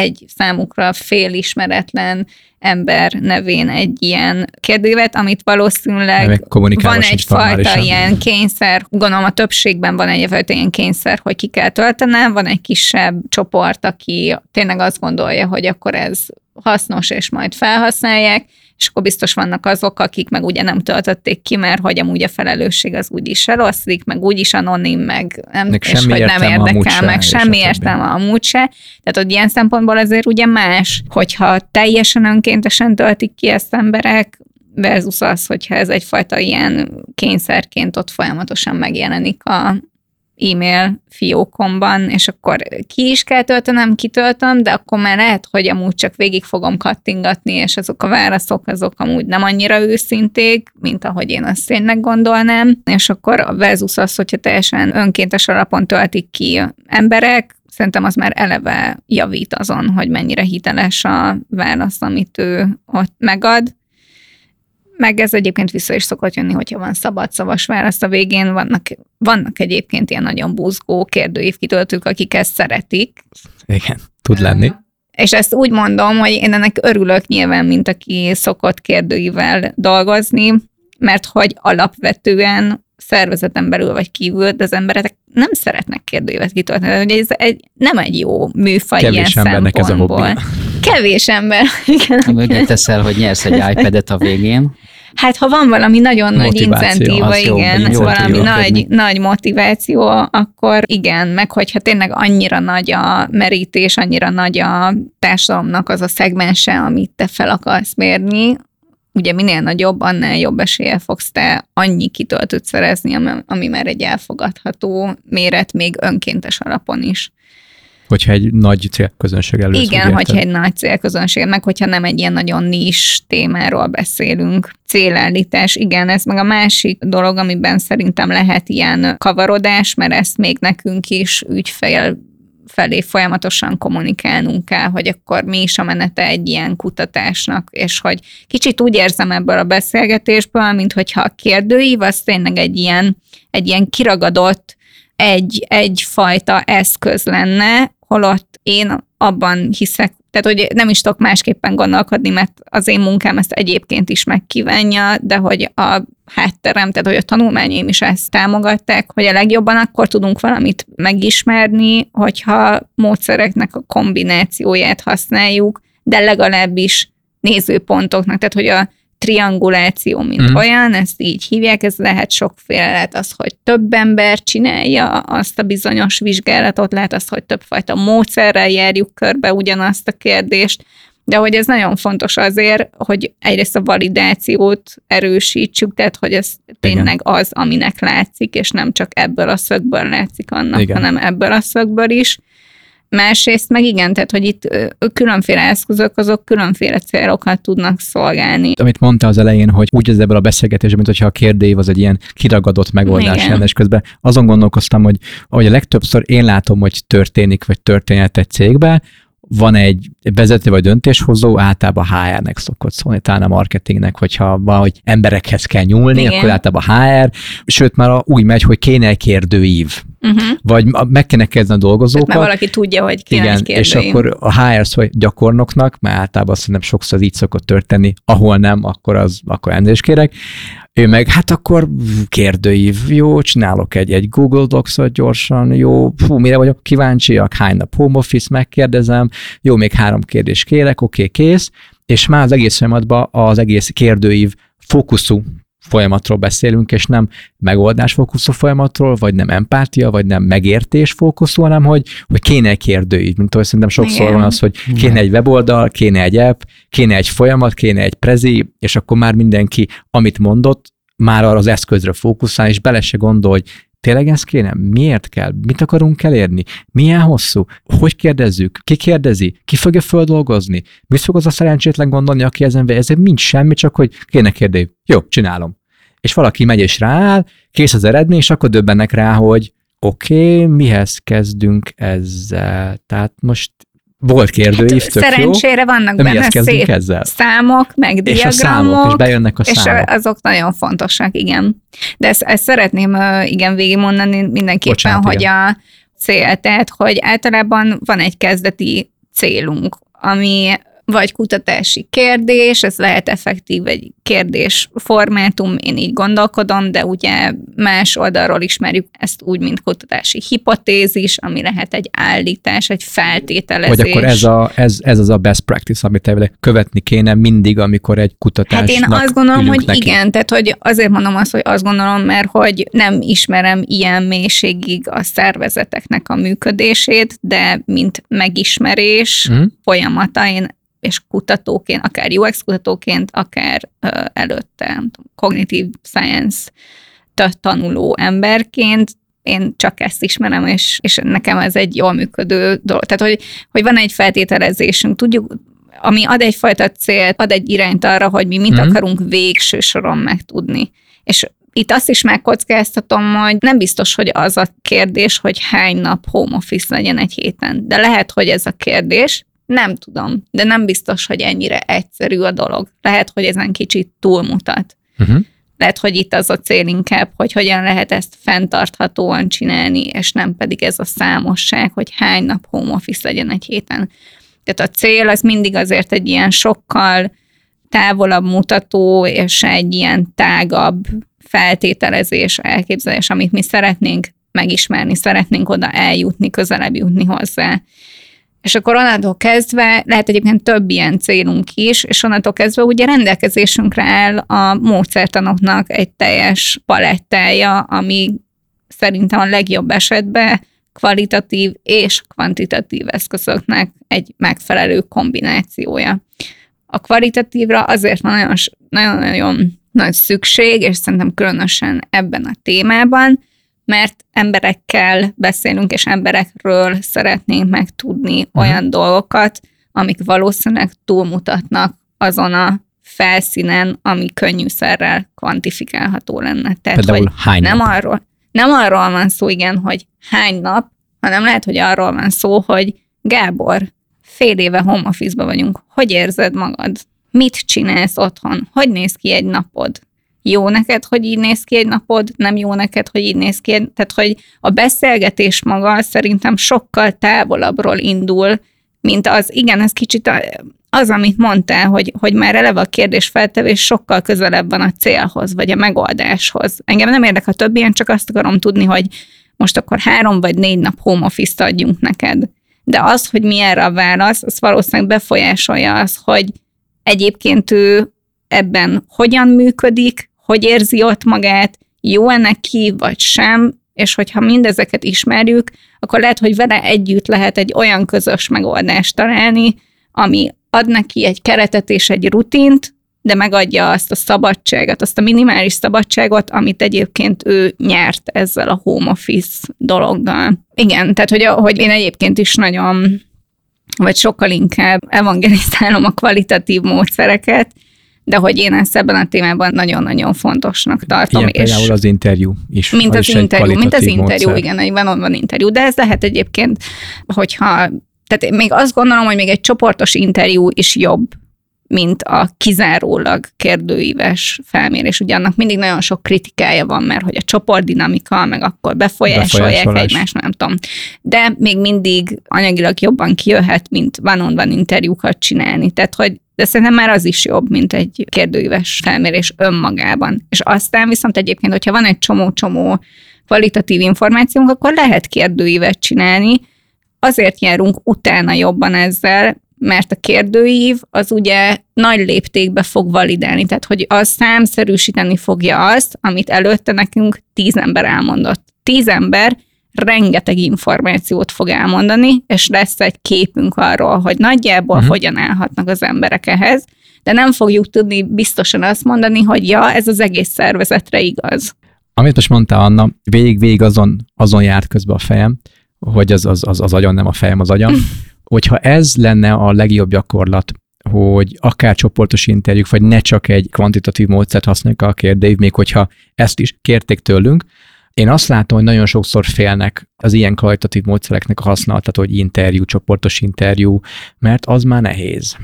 egy számukra félismeretlen ember nevén egy ilyen kérdővet, amit valószínűleg van egyfajta ilyen kényszer, gondolom a többségben van egyfajta ilyen kényszer, hogy ki kell töltenem, van egy kisebb csoport, aki tényleg azt gondolja, hogy akkor ez hasznos, és majd felhasználják, és akkor biztos vannak azok, akik meg ugye nem töltötték ki, mert hogy amúgy a felelősség az úgyis eloszlik, meg úgyis anonim, meg nem, meg és hogy nem érdekel, meg semmi értelme amúgy se. Tehát, hogy ilyen szempontból azért ugye más, hogyha teljesen önkéntesen töltik ki ezt emberek, versus az, hogyha ez egyfajta ilyen kényszerként ott folyamatosan megjelenik a, e-mail fiókomban, és akkor ki is kell töltenem, kitöltöm, de akkor már lehet, hogy amúgy csak végig fogom kattingatni, és azok a válaszok azok amúgy nem annyira őszinték, mint ahogy én azt tényleg gondolnám, és akkor a versus az, hogyha teljesen önkéntes alapon töltik ki emberek, szerintem az már eleve javít azon, hogy mennyire hiteles a válasz, amit ő ott megad, meg ez egyébként vissza is szokott jönni, hogyha van szabad szavas válasz a végén. Vannak, vannak egyébként ilyen nagyon buzgó kérdőív kitöltők, akik ezt szeretik. Igen, tud lenni. És ezt úgy mondom, hogy én ennek örülök nyilván, mint aki szokott kérdőivel dolgozni, mert hogy alapvetően szervezeten belül vagy kívül, de az emberek nem szeretnek kérdőívet kitölteni. Ugye ez egy, nem egy jó műfaj Kevés ilyen embernek ez a hobbi. Kevés ember. Igen. Mögé teszel, hogy nyersz egy iPad-et a végén. Hát ha van valami nagyon nagy incentíva, igen, jó, valami jó, nagy, nagy motiváció, akkor igen, meg hogyha tényleg annyira nagy a merítés, annyira nagy a társadalomnak az a szegmense, amit te fel akarsz mérni, ugye minél nagyobb, annál jobb esélye fogsz te annyi kitöltőt szerezni, ami már egy elfogadható méret, még önkéntes alapon is. Hogyha egy nagy célközönség előtt. Igen, hogyha egy nagy célközönség, meg hogyha nem egy ilyen nagyon nis témáról beszélünk. Célállítás, igen, ez meg a másik dolog, amiben szerintem lehet ilyen kavarodás, mert ezt még nekünk is ügyfél felé folyamatosan kommunikálnunk kell, hogy akkor mi is a menete egy ilyen kutatásnak, és hogy kicsit úgy érzem ebből a beszélgetésből, mint hogyha a kérdőív az tényleg egy ilyen, egy ilyen kiragadott egy, egyfajta eszköz lenne, holott én abban hiszek, tehát hogy nem is tudok másképpen gondolkodni, mert az én munkám ezt egyébként is megkívánja, de hogy a hátterem, tehát hogy a tanulmányaim is ezt támogatták, hogy a legjobban akkor tudunk valamit megismerni, hogyha módszereknek a kombinációját használjuk, de legalábbis nézőpontoknak, tehát hogy a trianguláció, mint mm. olyan, ezt így hívják, ez lehet sokféle, lehet az, hogy több ember csinálja azt a bizonyos vizsgálatot, lehet az, hogy többfajta módszerrel járjuk körbe ugyanazt a kérdést, de hogy ez nagyon fontos azért, hogy egyrészt a validációt erősítsük, tehát hogy ez tényleg Igen. az, aminek látszik, és nem csak ebből a szögből látszik annak, Igen. hanem ebből a szögből is. Másrészt meg igen, tehát hogy itt különféle eszközök, azok különféle célokat tudnak szolgálni. Amit mondta az elején, hogy úgy az ebből a beszélgetésben, mint hogyha a kérdév az egy ilyen kiragadott megoldás lenne, és közben azon gondolkoztam, hogy, hogy a legtöbbször én látom, hogy történik, vagy történhet egy cégbe, van egy vezető vagy döntéshozó, általában HR-nek szokott szólni, talán a marketingnek, hogyha valahogy emberekhez kell nyúlni, Igen. akkor általában HR, sőt már úgy megy, hogy kéne egy kérdőív. Uh-huh. Vagy meg kéne kezdeni a dolgozókat. Mert valaki tudja, hogy kéne Igen, egy és akkor a HR szól gyakornoknak, mert általában szerintem sokszor az így szokott történni, ahol nem, akkor az, akkor elnézést kérek. Ő meg, hát akkor kérdőív, jó, csinálok egy, egy Google Docs-ot gyorsan, jó, fú, mire vagyok kíváncsiak, hány nap home office, megkérdezem, jó, még három kérdést kérek, oké, okay, kész, és már az egész folyamatban az egész kérdőív fókuszú folyamatról beszélünk, és nem megoldás fókuszú folyamatról, vagy nem empátia, vagy nem megértés fókuszú, hanem hogy, hogy kéne egy kérdőív, mint ahogy szerintem sokszor Igen. van az, hogy kéne egy weboldal, kéne egy app, kéne egy folyamat, kéne egy prezi, és akkor már mindenki, amit mondott, már arra az eszközre fókuszál, és bele se gondol, hogy Tényleg ez kéne? Miért kell? Mit akarunk elérni? Milyen hosszú? Hogy kérdezzük? Ki kérdezi? Ki fogja földolgozni? Mit fog az a szerencsétlen gondolni, aki ezen Ez mind semmi, csak hogy kéne kérdeni. Jó, csinálom. És valaki megy és rááll, kész az eredmény, és akkor döbbennek rá, hogy oké, okay, mihez kezdünk ezzel? Tehát most volt kérdőív, hát, tök Szerencsére jó, vannak de benne szép ezzel? számok, meg és diagramok. A számok, és bejönnek a és számok. És azok nagyon fontosak, igen. De ezt, ezt szeretném igen végigmondani mindenképpen, Bocsánat, hogy igen. a cél, tehát hogy általában van egy kezdeti célunk, ami vagy kutatási kérdés, ez lehet effektív egy kérdés formátum, én így gondolkodom, de ugye más oldalról ismerjük ezt úgy, mint kutatási hipotézis, ami lehet egy állítás, egy feltételezés. Vagy akkor ez, a, ez, ez az a best practice, amit te követni kéne mindig, amikor egy kutatás. Hát én azt gondolom, hogy neki. igen, tehát hogy azért mondom azt, hogy azt gondolom, mert hogy nem ismerem ilyen mélységig a szervezeteknek a működését, de mint megismerés mm. folyamata, én és kutatóként, akár UX kutatóként, akár előtte, cognitive science tanuló emberként, én csak ezt ismerem, és, és nekem ez egy jól működő dolog. Tehát, hogy, hogy van egy feltételezésünk, tudjuk, ami ad egyfajta célt, ad egy irányt arra, hogy mi mit mm. akarunk végső soron megtudni. És itt azt is megkockáztatom, hogy nem biztos, hogy az a kérdés, hogy hány nap home office legyen egy héten. De lehet, hogy ez a kérdés, nem tudom, de nem biztos, hogy ennyire egyszerű a dolog. Lehet, hogy ezen kicsit túlmutat. Uh-huh. Lehet, hogy itt az a cél inkább, hogy hogyan lehet ezt fenntarthatóan csinálni, és nem pedig ez a számosság, hogy hány nap home office legyen egy héten. Tehát a cél az mindig azért egy ilyen sokkal távolabb mutató, és egy ilyen tágabb feltételezés, elképzelés, amit mi szeretnénk megismerni, szeretnénk oda eljutni, közelebb jutni hozzá. És akkor onnantól kezdve lehet egyébként több ilyen célunk is, és onnantól kezdve ugye rendelkezésünkre áll a módszertanoknak egy teljes palettája, ami szerintem a legjobb esetben kvalitatív és kvantitatív eszközöknek egy megfelelő kombinációja. A kvalitatívra azért van nagyon-nagyon nagy szükség, és szerintem különösen ebben a témában, mert emberekkel beszélünk, és emberekről szeretnénk megtudni uh-huh. olyan dolgokat, amik valószínűleg túlmutatnak azon a felszínen, ami könnyűszerrel kvantifikálható lenne. Tehát, Például hogy hány nem nap? arról, nem arról van szó, igen, hogy hány nap, hanem lehet, hogy arról van szó, hogy Gábor, fél éve home office vagyunk, hogy érzed magad? Mit csinálsz otthon? Hogy néz ki egy napod? Jó neked, hogy így néz ki egy napod, nem jó neked, hogy így néz ki. Tehát, hogy a beszélgetés maga szerintem sokkal távolabbról indul, mint az, igen, ez kicsit az, amit mondtál, hogy, hogy már eleve a kérdés feltevés sokkal közelebb van a célhoz, vagy a megoldáshoz. Engem nem érdekel a többi, én csak azt akarom tudni, hogy most akkor három vagy négy nap home office adjunk neked. De az, hogy mi erre a válasz, az valószínűleg befolyásolja az, hogy egyébként ő ebben hogyan működik, hogy érzi ott magát, jó-e neki, vagy sem, és hogyha mindezeket ismerjük, akkor lehet, hogy vele együtt lehet egy olyan közös megoldást találni, ami ad neki egy keretet és egy rutint, de megadja azt a szabadságot, azt a minimális szabadságot, amit egyébként ő nyert ezzel a home office dologgal. Igen, tehát hogy, hogy én egyébként is nagyon, vagy sokkal inkább evangelizálom a kvalitatív módszereket, de hogy én ezt ebben a témában nagyon-nagyon fontosnak tartom. Ilyen és például az interjú is. Mint az, az interjú, mint az interjú, módszer. igen, egy van van interjú, de ez lehet egyébként, hogyha tehát még azt gondolom, hogy még egy csoportos interjú is jobb, mint a kizárólag kérdőíves felmérés. Ugye annak mindig nagyon sok kritikája van, mert hogy a csoportdinamika, meg akkor befolyásolják Befolyásolás. egymást, nem tudom. De még mindig anyagilag jobban kijöhet, mint van-on-van interjúkat csinálni. Tehát, hogy de szerintem már az is jobb, mint egy kérdőíves felmérés önmagában. És aztán viszont egyébként, hogyha van egy csomó-csomó kvalitatív információnk, akkor lehet kérdőívet csinálni, azért járunk utána jobban ezzel, mert a kérdőív az ugye nagy léptékbe fog validálni, tehát hogy az számszerűsíteni fogja azt, amit előtte nekünk tíz ember elmondott. Tíz ember rengeteg információt fog elmondani, és lesz egy képünk arról, hogy nagyjából uh-huh. hogyan állhatnak az emberek ehhez, de nem fogjuk tudni biztosan azt mondani, hogy ja, ez az egész szervezetre igaz. Amit most mondta Anna, végig-végig azon, azon járt közben a fejem, hogy az, az, az, az agyon, nem a fejem, az agyam, hogyha ez lenne a legjobb gyakorlat, hogy akár csoportos interjúk, vagy ne csak egy kvantitatív módszert használjuk a kérdőív, még hogyha ezt is kérték tőlünk, én azt látom, hogy nagyon sokszor félnek az ilyen kvalitatív módszereknek a használatát, hogy interjú, csoportos interjú, mert az már nehéz.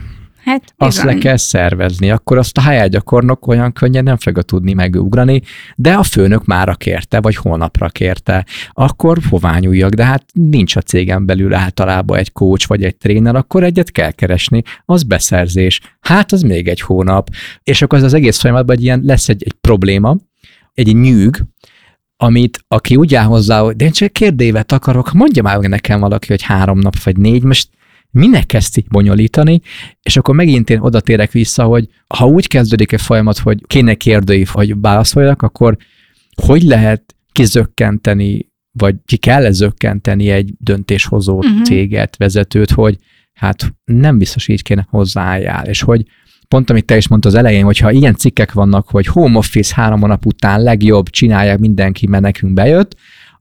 Hát, azt le kell szervezni, akkor azt a HR gyakornok olyan könnyen nem fogja tudni megugrani, de a főnök mára kérte, vagy holnapra kérte, akkor hová nyúljak, de hát nincs a cégem belül általában egy coach vagy egy tréner, akkor egyet kell keresni, az beszerzés, hát az még egy hónap, és akkor az, az egész folyamatban egy ilyen lesz egy, egy probléma, egy nyűg, amit aki úgy áll hozzá, hogy de én csak kérdévet akarok, mondja már nekem valaki, hogy három nap vagy négy, most minek kezdti bonyolítani, és akkor megint én oda térek vissza, hogy ha úgy kezdődik egy folyamat, hogy kéne kérdői, hogy válaszoljak, akkor hogy lehet kizökkenteni, vagy ki kell -e zökkenteni egy döntéshozó uh-huh. céget, vezetőt, hogy hát nem biztos így kéne hozzáálljál, és hogy pont amit te is mondtad az elején, hogyha ilyen cikkek vannak, hogy home office három nap után legjobb, csinálják mindenki, mert nekünk bejött,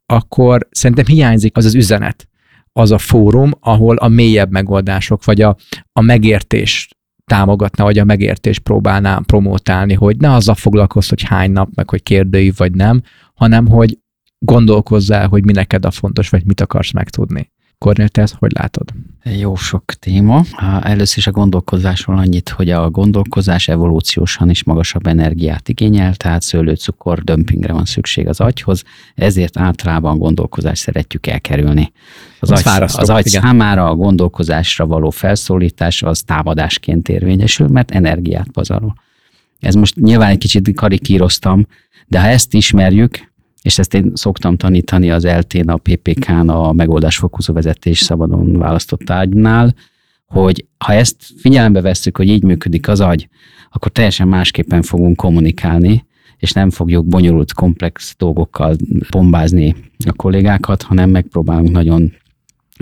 akkor szerintem hiányzik az az üzenet, az a fórum, ahol a mélyebb megoldások, vagy a, a megértés támogatna, vagy a megértés próbálná promotálni, hogy ne azzal foglalkozz, hogy hány nap, meg hogy kérdői vagy nem, hanem hogy gondolkozzál, hogy mi neked a fontos, vagy mit akarsz megtudni. Kornél, te ezt hogy látod? Jó sok téma. Először is a gondolkozásról annyit, hogy a gondolkozás evolúciósan is magasabb energiát igényel, tehát szőlőcukor dömpingre van szükség az agyhoz, ezért általában a gondolkozást szeretjük elkerülni. Az, az, agy, az agy számára a gondolkozásra való felszólítás az támadásként érvényesül, mert energiát pazarol. Ez most nyilván egy kicsit karikíroztam, de ha ezt ismerjük, és ezt én szoktam tanítani az LT-n, a PPK-n, a megoldásfokozó vezetés szabadon választott ágynál, hogy ha ezt figyelembe vesszük, hogy így működik az agy, akkor teljesen másképpen fogunk kommunikálni, és nem fogjuk bonyolult, komplex dolgokkal bombázni a kollégákat, hanem megpróbálunk nagyon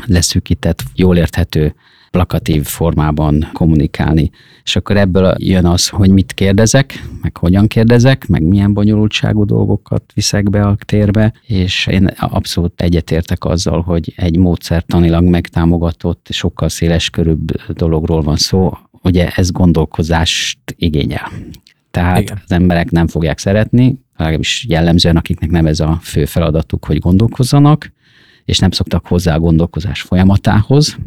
leszűkített, jól érthető plakatív formában kommunikálni. És akkor ebből jön az, hogy mit kérdezek, meg hogyan kérdezek, meg milyen bonyolultságú dolgokat viszek be a térbe, és én abszolút egyetértek azzal, hogy egy módszertanilag megtámogatott, sokkal széles körűbb dologról van szó, ugye ez gondolkozást igényel. Tehát Igen. az emberek nem fogják szeretni, legalábbis jellemzően, akiknek nem ez a fő feladatuk, hogy gondolkozzanak, és nem szoktak hozzá a gondolkozás folyamatához,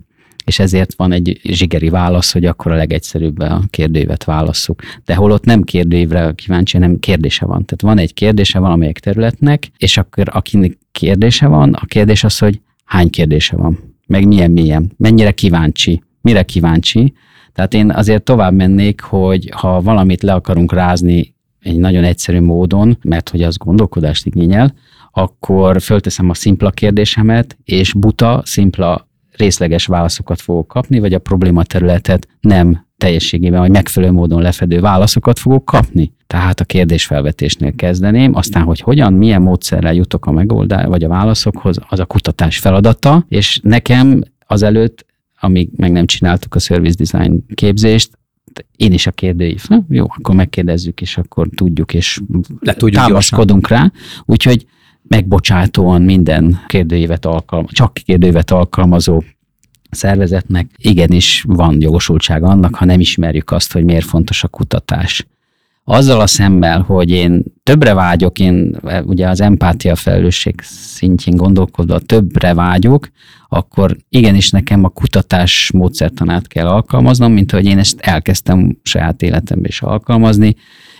és ezért van egy zsigeri válasz, hogy akkor a legegyszerűbb a kérdőívet válasszuk. De holott nem kérdőívre kíváncsi, hanem kérdése van. Tehát van egy kérdése valamelyik területnek, és akkor akinek kérdése van, a kérdés az, hogy hány kérdése van, meg milyen milyen, mennyire kíváncsi, mire kíváncsi. Tehát én azért tovább mennék, hogy ha valamit le akarunk rázni egy nagyon egyszerű módon, mert hogy az gondolkodást igényel, akkor fölteszem a szimpla kérdésemet, és buta, szimpla részleges válaszokat fogok kapni, vagy a probléma területet nem teljességében, vagy megfelelő módon lefedő válaszokat fogok kapni. Tehát a kérdésfelvetésnél kezdeném, aztán, hogy hogyan, milyen módszerrel jutok a megoldás, vagy a válaszokhoz, az a kutatás feladata, és nekem azelőtt, amíg meg nem csináltuk a service design képzést, én is a kérdőív. Na, jó, akkor megkérdezzük, és akkor tudjuk, és Le tudjuk támaszkodunk gyorsan. rá. Úgyhogy megbocsátóan minden kérdőívet alkalmaz, csak kérdőívet alkalmazó szervezetnek igenis van jogosultsága annak, ha nem ismerjük azt, hogy miért fontos a kutatás. Azzal a szemmel, hogy én többre vágyok, én ugye az empátia felelősség szintjén gondolkodva többre vágyok, akkor igenis nekem a kutatás módszertanát kell alkalmaznom, mint hogy én ezt elkezdtem saját életemben is alkalmazni,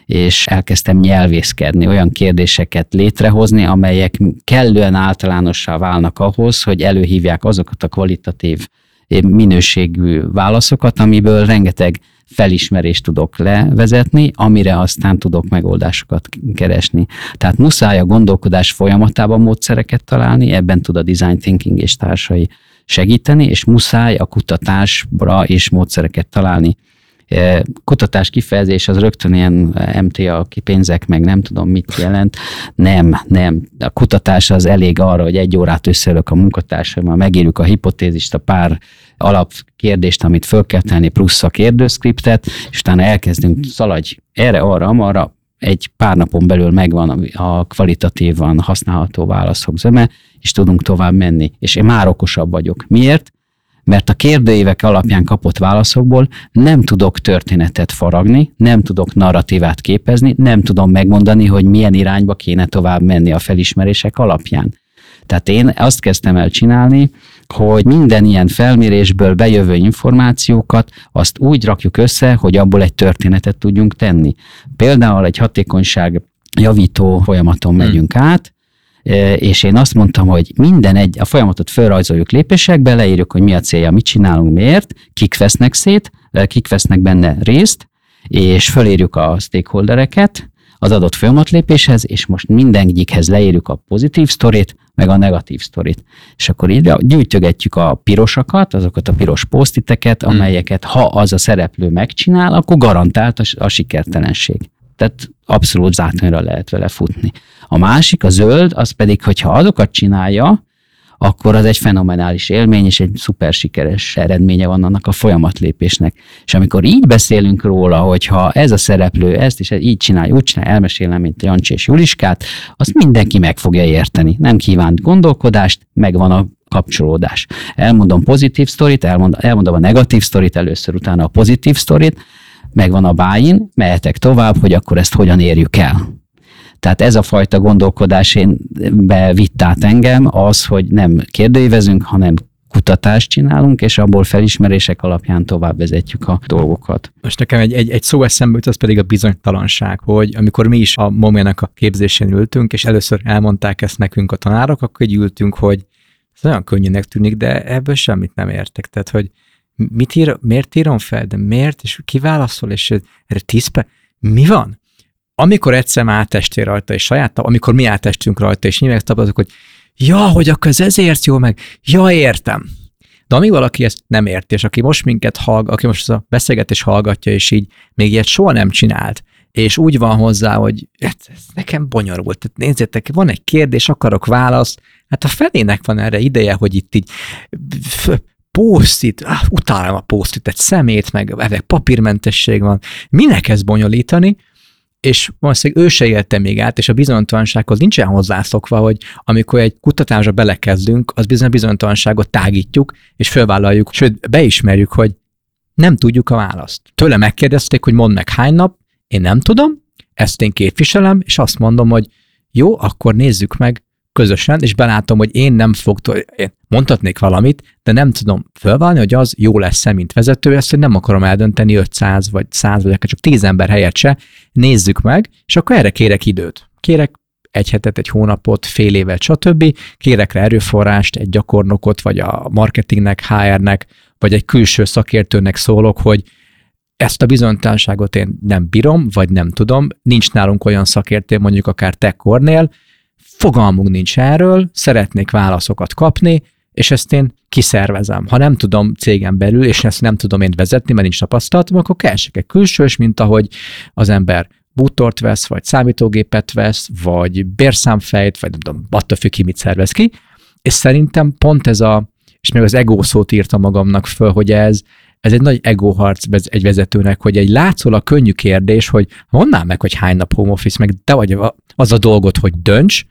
és elkezdtem nyelvészkedni, olyan kérdéseket létrehozni, amelyek kellően általánossá válnak ahhoz, hogy előhívják azokat a kvalitatív eh, minőségű válaszokat, amiből rengeteg felismerést tudok levezetni, amire aztán tudok megoldásokat keresni. Tehát muszáj a gondolkodás folyamatában módszereket találni, ebben tud a design thinking és társai segíteni, és muszáj a kutatásra és módszereket találni kutatás kifejezés az rögtön ilyen MTA pénzek, meg nem tudom mit jelent. Nem, nem. A kutatás az elég arra, hogy egy órát összeülök a munkatársammal, megírjuk a hipotézist, a pár alapkérdést, amit föl kell tenni, plusz a kérdőszkriptet, és utána elkezdünk szaladj erre, arra, amarra, egy pár napon belül megvan a kvalitatívan használható válaszok zöme, és tudunk tovább menni. És én már okosabb vagyok. Miért? Mert a kérdőívek alapján kapott válaszokból nem tudok történetet faragni, nem tudok narratívát képezni, nem tudom megmondani, hogy milyen irányba kéne tovább menni a felismerések alapján. Tehát én azt kezdtem el csinálni, hogy minden ilyen felmérésből bejövő információkat azt úgy rakjuk össze, hogy abból egy történetet tudjunk tenni. Például egy hatékonyság javító folyamaton hmm. megyünk át, és én azt mondtam, hogy minden egy, a folyamatot felrajzoljuk lépésekbe, leírjuk, hogy mi a célja, mit csinálunk, miért, kik vesznek szét, kik vesznek benne részt, és fölírjuk a stakeholdereket az adott folyamatlépéshez, és most mindenegyikhez leírjuk a pozitív sztorit, meg a negatív sztorit. És akkor így gyűjtögetjük a pirosakat, azokat a piros posztiteket, hmm. amelyeket ha az a szereplő megcsinál, akkor garantált a, a sikertelenség. Tehát abszolút zátonyra lehet vele futni. A másik, a zöld, az pedig, hogyha azokat csinálja, akkor az egy fenomenális élmény, és egy szuper sikeres eredménye van annak a folyamatlépésnek. És amikor így beszélünk róla, hogyha ez a szereplő ezt is így csinálja, úgy csinálja, elmesélem, mint Jancsi és Juliskát, azt mindenki meg fogja érteni. Nem kívánt gondolkodást, megvan a kapcsolódás. Elmondom pozitív sztorit, elmond, elmondom a negatív sztorit először, utána a pozitív sztorit, megvan a bájin, mehetek tovább, hogy akkor ezt hogyan érjük el. Tehát ez a fajta gondolkodás én bevitt át engem az, hogy nem kérdőívezünk, hanem kutatást csinálunk, és abból felismerések alapján tovább vezetjük a dolgokat. Most nekem egy, egy, egy szó eszembe jut, az pedig a bizonytalanság, hogy amikor mi is a momének a képzésén ültünk, és először elmondták ezt nekünk a tanárok, akkor így ültünk, hogy ez olyan könnyűnek tűnik, de ebből semmit nem értek. Tehát, hogy mit ír, miért írom fel, de miért, és kiválaszol, és erre tíz mi van? Amikor egyszer átestél rajta, és saját, amikor mi átestünk rajta, és nyilván tapasztaljuk, hogy ja, hogy akkor ez ezért jó, meg ja, értem. De amíg valaki ezt nem érti, és aki most minket hallgat, aki most a beszélgetés hallgatja, és így még ilyet soha nem csinált, és úgy van hozzá, hogy ez, ez nekem bonyolult. Tehát nézzétek, van egy kérdés, akarok választ, hát a felének van erre ideje, hogy itt így posztit, ah, utálom a posztit, egy szemét, meg, meg papírmentesség van. Minek ezt bonyolítani? és valószínűleg ő se élte még át, és a bizonytalansághoz nincsen hozzászokva, hogy amikor egy kutatásra belekezdünk, az bizony a bizonytalanságot tágítjuk, és fölvállaljuk, sőt, beismerjük, hogy nem tudjuk a választ. Tőle megkérdezték, hogy mondd meg hány nap, én nem tudom, ezt én képviselem, és azt mondom, hogy jó, akkor nézzük meg közösen, és belátom, hogy én nem fog, én mondhatnék valamit, de nem tudom fölválni, hogy az jó lesz-e, mint vezető, ezt hogy nem akarom eldönteni 500 vagy 100 vagy akár csak 10 ember helyett se, nézzük meg, és akkor erre kérek időt. Kérek egy hetet, egy hónapot, fél évet, stb. Kérek rá erőforrást, egy gyakornokot, vagy a marketingnek, HR-nek, vagy egy külső szakértőnek szólok, hogy ezt a bizonytalanságot én nem bírom, vagy nem tudom, nincs nálunk olyan szakértő, mondjuk akár te Kornél, fogalmunk nincs erről, szeretnék válaszokat kapni, és ezt én kiszervezem. Ha nem tudom cégem belül, és ezt nem tudom én vezetni, mert nincs tapasztalatom, akkor keresek egy külsős, mint ahogy az ember bútort vesz, vagy számítógépet vesz, vagy bérszámfejt, vagy nem tudom, attól függ ki, mit szervez ki. És szerintem pont ez a, és még az ego szót írtam magamnak föl, hogy ez, ez egy nagy egóharc egy vezetőnek, hogy egy látszólag könnyű kérdés, hogy mondd meg, hogy hány nap home office, meg te vagy az a dolgot, hogy dönts,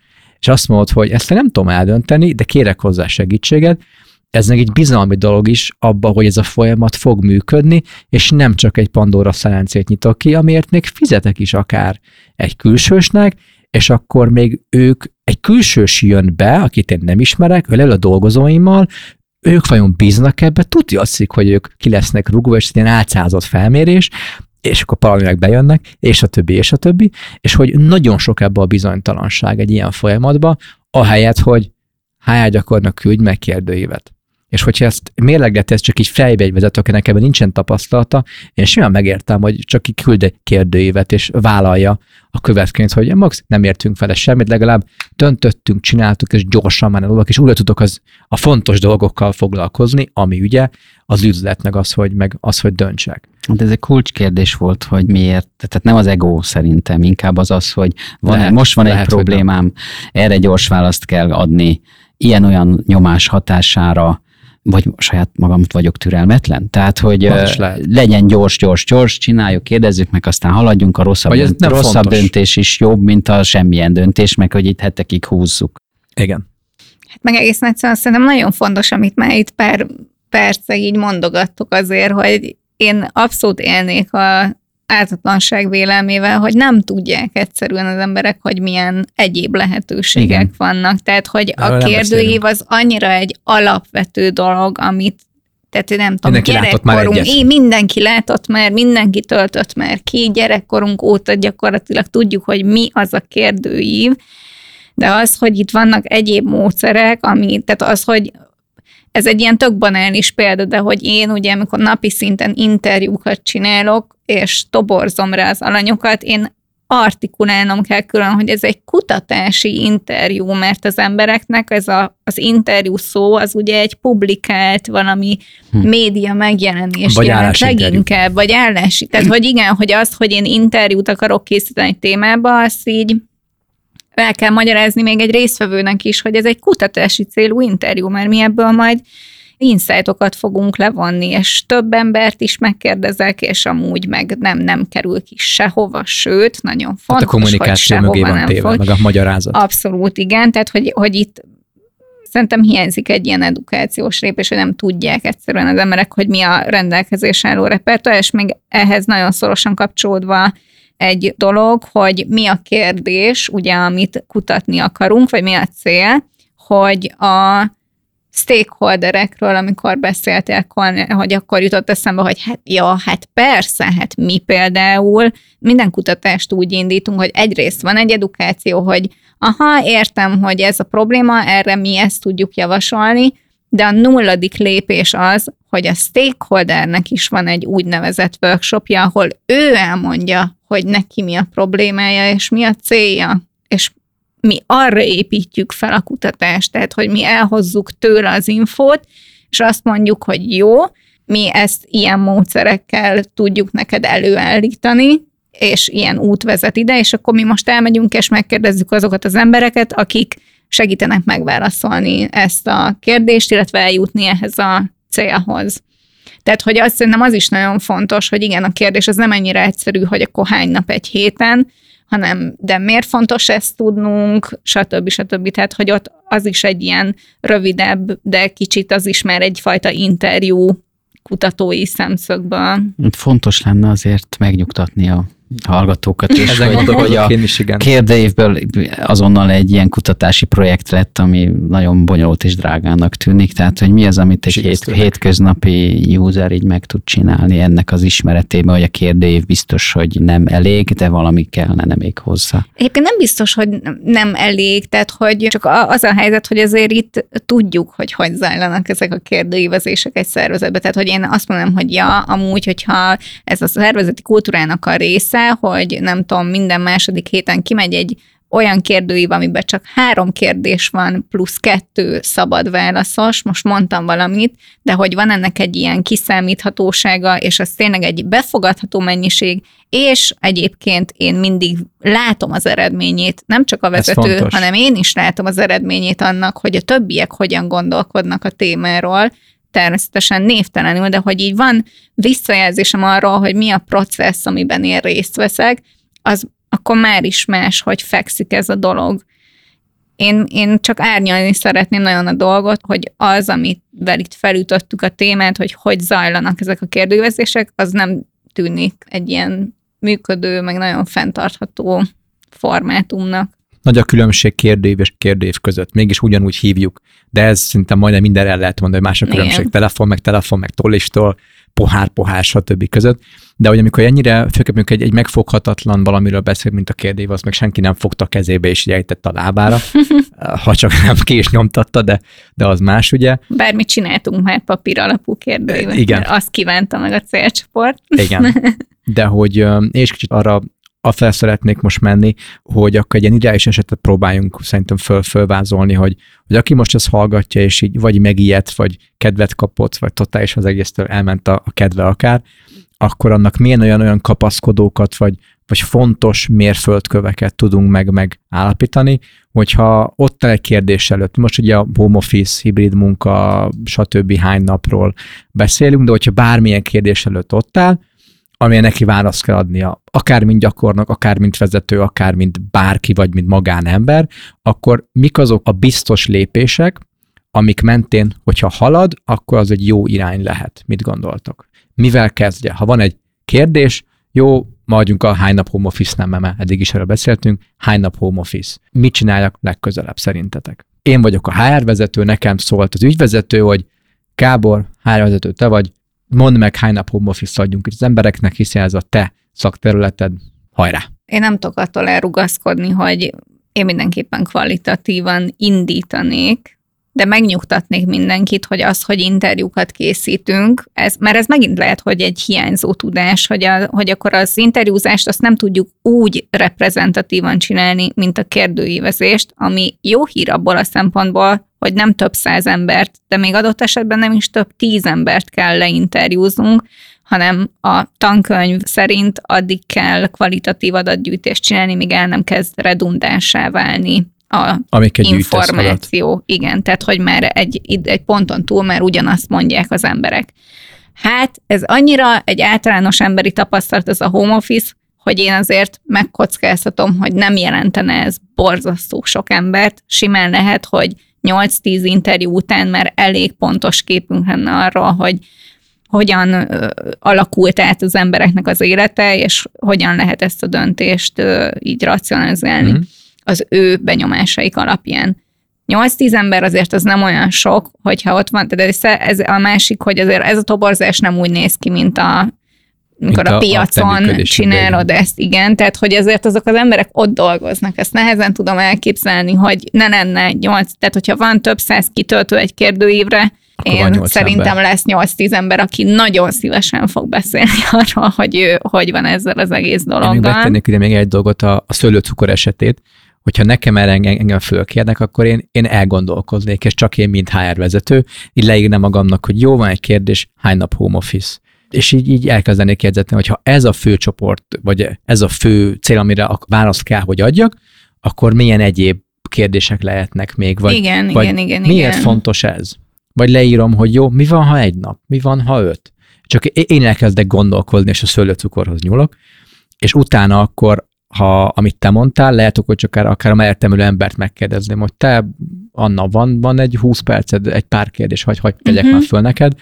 és azt mondod, hogy ezt nem tudom eldönteni, de kérek hozzá segítséget, ez meg egy bizalmi dolog is abba, hogy ez a folyamat fog működni, és nem csak egy Pandora szelencét nyitok ki, amiért még fizetek is akár egy külsősnek, és akkor még ők, egy külsős jön be, akit én nem ismerek, ő a dolgozóimmal, ők vajon bíznak ebbe, tudja azt, hogy ők ki lesznek rúgva, és egy álcázott felmérés, és akkor valaminek bejönnek, és a többi, és a többi, és hogy nagyon sok ebbe a bizonytalanság egy ilyen folyamatba, ahelyett, hogy HR gyakornak küldj meg kérdőívet. És hogyha ezt mérleget, ez csak így fejbe egy vezető, akinek ebben nincsen tapasztalata, én simán megértem, hogy csak így küld egy kérdőívet, és vállalja a következőt, hogy max nem értünk vele semmit, legalább döntöttünk, csináltuk, és gyorsan már dolgok, és újra tudok az, a fontos dolgokkal foglalkozni, ami ugye az üzlet, meg az, hogy, meg az, hogy döntsek. De ez egy kulcskérdés volt, hogy miért, tehát nem az ego szerintem, inkább az az, hogy van, lehet, most van lehet, egy problémám, erre gyors választ kell adni, ilyen-olyan nyomás hatására, vagy saját magam vagyok türelmetlen. Tehát, hogy legyen gyors, gyors, gyors, csináljuk, kérdezzük meg, aztán haladjunk, a rosszabb, vagy ez dönt, nem rosszabb döntés is jobb, mint a semmilyen döntés, meg hogy itt hetekig húzzuk. Igen. Hát meg egészen egyszerűen szerintem nagyon fontos, amit már itt pár perce így mondogattuk azért, hogy én abszolút élnék a ártatlanság vélelmével, hogy nem tudják egyszerűen az emberek, hogy milyen egyéb lehetőségek Igen. vannak. Tehát, hogy a kérdőív az annyira egy alapvető dolog, amit tehát nem tudom, mindenki gyerekkorunk, már én, mindenki látott már, mindenki töltött már ki, gyerekkorunk óta gyakorlatilag tudjuk, hogy mi az a kérdőív, de az, hogy itt vannak egyéb módszerek, ami, tehát az, hogy ez egy ilyen tök banális példa, de hogy én ugye, amikor napi szinten interjúkat csinálok, és toborzom rá az alanyokat, én artikulálnom kell külön, hogy ez egy kutatási interjú, mert az embereknek ez a, az interjú szó az ugye egy publikált valami hm. média megjelenés vagy jelent leginkább, vagy állási. Tehát, hogy igen, hogy az, hogy én interjút akarok készíteni egy témába, azt így el kell magyarázni még egy résztvevőnek is, hogy ez egy kutatási célú interjú, mert mi ebből majd insightokat fogunk levonni, és több embert is megkérdezek, és amúgy meg nem, nem kerül ki sehova, sőt, nagyon fontos, tehát a kommunikáció hogy mögé van téve, fog. meg a magyarázat. Abszolút, igen, tehát hogy, hogy itt szerintem hiányzik egy ilyen edukációs lépés, hogy nem tudják egyszerűen az emberek, hogy mi a rendelkezés álló repertoár, és még ehhez nagyon szorosan kapcsolódva egy dolog, hogy mi a kérdés, ugye, amit kutatni akarunk, vagy mi a cél, hogy a stakeholderekről, amikor beszéltél, hogy akkor jutott eszembe, hogy hát, ja, hát persze, hát mi például minden kutatást úgy indítunk, hogy egyrészt van egy edukáció, hogy aha, értem, hogy ez a probléma, erre mi ezt tudjuk javasolni, de a nulladik lépés az, hogy a stakeholdernek is van egy úgynevezett workshopja, ahol ő elmondja, hogy neki mi a problémája, és mi a célja, és mi arra építjük fel a kutatást, tehát hogy mi elhozzuk tőle az infót, és azt mondjuk, hogy jó, mi ezt ilyen módszerekkel tudjuk neked előállítani, és ilyen út vezet ide, és akkor mi most elmegyünk, és megkérdezzük azokat az embereket, akik segítenek megválaszolni ezt a kérdést, illetve eljutni ehhez a célhoz. Tehát, hogy azt szerintem az is nagyon fontos, hogy igen, a kérdés az nem ennyire egyszerű, hogy akkor hány nap egy héten, hanem de miért fontos ezt tudnunk, stb. stb. Tehát, hogy ott az is egy ilyen rövidebb, de kicsit az is már egyfajta interjú kutatói szemszögből. Fontos lenne azért megnyugtatni a hallgatókat, és Ezen hogy, hogy a is, igen. kérdőívből azonnal egy ilyen kutatási projekt lett, ami nagyon bonyolult és drágának tűnik, tehát hogy mi az, amit egy hét, hétköznapi user így meg tud csinálni ennek az ismeretében, hogy a kérdőív biztos, hogy nem elég, de valami kellene még hozzá. Egyébként nem biztos, hogy nem elég, tehát hogy csak az a helyzet, hogy azért itt tudjuk, hogy hogy zajlanak ezek a kérdőívezések egy szervezetben, tehát hogy én azt mondom, hogy ja, amúgy, hogyha ez a szervezeti kultúrának a része, része, hogy nem tudom, minden második héten kimegy egy olyan kérdőív, amiben csak három kérdés van, plusz kettő szabad válaszos, most mondtam valamit, de hogy van ennek egy ilyen kiszámíthatósága, és az tényleg egy befogadható mennyiség, és egyébként én mindig látom az eredményét, nem csak a vezető, hanem én is látom az eredményét annak, hogy a többiek hogyan gondolkodnak a témáról, természetesen névtelenül, de hogy így van visszajelzésem arról, hogy mi a processz, amiben én részt veszek, az akkor már is más, hogy fekszik ez a dolog. Én, én csak árnyalni szeretném nagyon a dolgot, hogy az, amivel itt felütöttük a témát, hogy hogy zajlanak ezek a kérdővezések, az nem tűnik egy ilyen működő, meg nagyon fenntartható formátumnak. Nagy a különbség kérdőív és kérdőív között. Mégis ugyanúgy hívjuk, de ez szinte majdnem minden el lehet mondani, hogy más a különbség. Igen. Telefon, meg telefon, meg tollistól, pohár, pohár, stb. között. De hogy amikor ennyire, főképp egy, egy megfoghatatlan valamiről beszél, mint a kérdév, az meg senki nem fogta kezébe és ejtett a lábára, ha csak nem kés nyomtatta, de, de az más, ugye. Bármit csináltunk már papír alapú kérdőívet, Igen. azt kívánta meg a célcsoport. Igen. De hogy és kicsit arra fel szeretnék most menni, hogy akkor egy ilyen ideális esetet próbáljunk szerintem föl, fölvázolni, hogy, hogy aki most ezt hallgatja, és így vagy megijedt, vagy kedvet kapott, vagy totális az egésztől elment a, a kedve akár, akkor annak milyen olyan-olyan kapaszkodókat, vagy, vagy fontos mérföldköveket tudunk meg megállapítani, hogyha ott egy kérdés előtt, most ugye a home office, hibrid munka, stb. hány napról beszélünk, de hogyha bármilyen kérdés előtt ott áll, amilyen neki választ kell adnia, akár mint gyakornok, akár mint vezető, akár mint bárki, vagy mint magánember, akkor mik azok a biztos lépések, amik mentén, hogyha halad, akkor az egy jó irány lehet. Mit gondoltok? Mivel kezdje? Ha van egy kérdés, jó, maradjunk a hány nap home office nem, mert eddig is erről beszéltünk, hány nap home office. Mit csináljak legközelebb szerintetek? Én vagyok a HR vezető, nekem szólt az ügyvezető, hogy Kábor, HR vezető, te vagy, mondd meg, hány nap home office adjunk itt az embereknek, hiszen ez a te szakterületed, hajrá! Én nem tudok attól elrugaszkodni, hogy én mindenképpen kvalitatívan indítanék, de megnyugtatnék mindenkit, hogy az, hogy interjúkat készítünk, ez, mert ez megint lehet, hogy egy hiányzó tudás, hogy, a, hogy akkor az interjúzást azt nem tudjuk úgy reprezentatívan csinálni, mint a kérdőívezést, ami jó hír abból a szempontból, hogy nem több száz embert, de még adott esetben nem is több tíz embert kell leinterjúznunk, hanem a tankönyv szerint addig kell kvalitatív adatgyűjtést csinálni, míg el nem kezd redundánsá válni a Amik egy információ. Igen, tehát hogy már egy, egy ponton túl már ugyanazt mondják az emberek. Hát ez annyira egy általános emberi tapasztalat ez a home office, hogy én azért megkockáztatom, hogy nem jelentene ez borzasztó sok embert. Simán lehet, hogy 8-10 interjú után már elég pontos képünk lenne arról, hogy hogyan alakult át az embereknek az élete, és hogyan lehet ezt a döntést így racionalizálni mm-hmm. Az ő benyomásaik alapján. 8-10 ember azért az nem olyan sok, hogyha ott van, de ez a másik, hogy azért ez a toborzás nem úgy néz ki, mint a amikor a, a piacon a csinálod ezt, igen, tehát hogy azért azok az emberek ott dolgoznak, ezt nehezen tudom elképzelni, hogy ne lenne nyolc, tehát hogyha van több száz kitöltő egy kérdőívre, Akkor Én szerintem ember. lesz 8-10 ember, aki nagyon szívesen fog beszélni arról, hogy ő hogy van ezzel az egész dologgal. Én még betennék ide még egy dolgot a, a szőlőcukor esetét, hogyha nekem erre engem fölkérnek, akkor én, én elgondolkoznék, és csak én, mint HR vezető, így leírnám magamnak, hogy jó, van egy kérdés, hány nap home office? És így, így elkezdenék jegyzetni, hogy ha ez a fő csoport, vagy ez a fő cél, amire a választ kell, hogy adjak, akkor milyen egyéb kérdések lehetnek még, vagy, igen, vagy igen, igen, miért igen. fontos ez? Vagy leírom, hogy jó, mi van, ha egy nap? Mi van, ha öt? Csak én elkezdek gondolkodni, és a szőlőcukorhoz nyúlok, és utána akkor ha amit te mondtál, lehet, hogy csak akár, akár a mellettem embert megkérdezném, hogy te, Anna, van, van egy 20 perced, egy pár kérdés, hogy hogy tegyek uh-huh. már föl neked,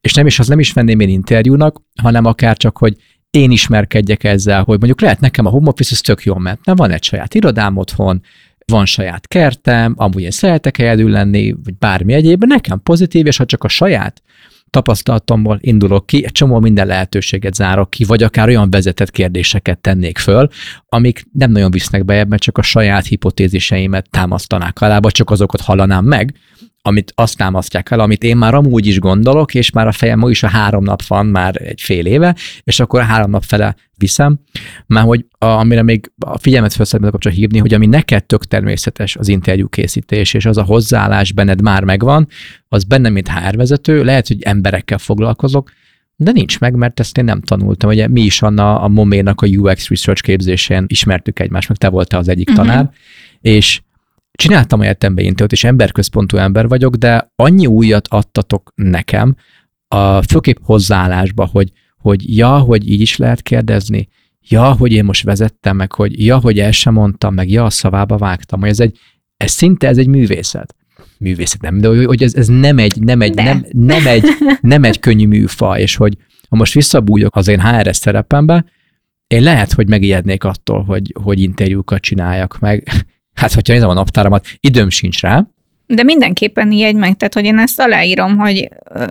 és nem is, az nem is venném én interjúnak, hanem akár csak, hogy én ismerkedjek ezzel, hogy mondjuk lehet nekem a home office, ez tök jó, mert nem van egy saját irodám otthon, van saját kertem, amúgy én szeretek egyedül lenni, vagy bármi egyéb, nekem pozitív, és ha csak a saját tapasztalatomból indulok ki, egy csomó minden lehetőséget zárok ki, vagy akár olyan vezetett kérdéseket tennék föl, amik nem nagyon visznek be ebben, csak a saját hipotéziseimet támasztanák alá, vagy csak azokat hallanám meg, amit azt támasztják el, amit én már amúgy is gondolok, és már a fejem is a három nap van, már egy fél éve, és akkor a három nap fele viszem, mert hogy a, amire még a figyelmet fel szeretném kapcsolatban hívni, hogy ami neked tök természetes az interjú készítés, és az a hozzáállás benned már megvan, az bennem, mint HR vezető, lehet, hogy emberekkel foglalkozok, de nincs meg, mert ezt én nem tanultam. Ugye mi is Anna a Moménak a UX Research képzésén ismertük egymást, meg te voltál az egyik uh-huh. tanár, és csináltam egyetembe intőt, és emberközpontú ember vagyok, de annyi újat adtatok nekem, a főképp hozzáállásba, hogy, hogy ja, hogy így is lehet kérdezni, ja, hogy én most vezettem, meg hogy ja, hogy el sem mondtam, meg ja, a szavába vágtam, hogy ez egy, ez szinte ez egy művészet. Művészet nem, de hogy ez, ez nem egy, nem egy, nem, nem, egy, nem egy könnyű műfa, és hogy ha most visszabújok az én HRS szerepembe, én lehet, hogy megijednék attól, hogy, hogy interjúkat csináljak meg, hát hogyha nézem a naptáramat, időm sincs rá, de mindenképpen ijedj meg, tehát hogy én ezt aláírom, hogy...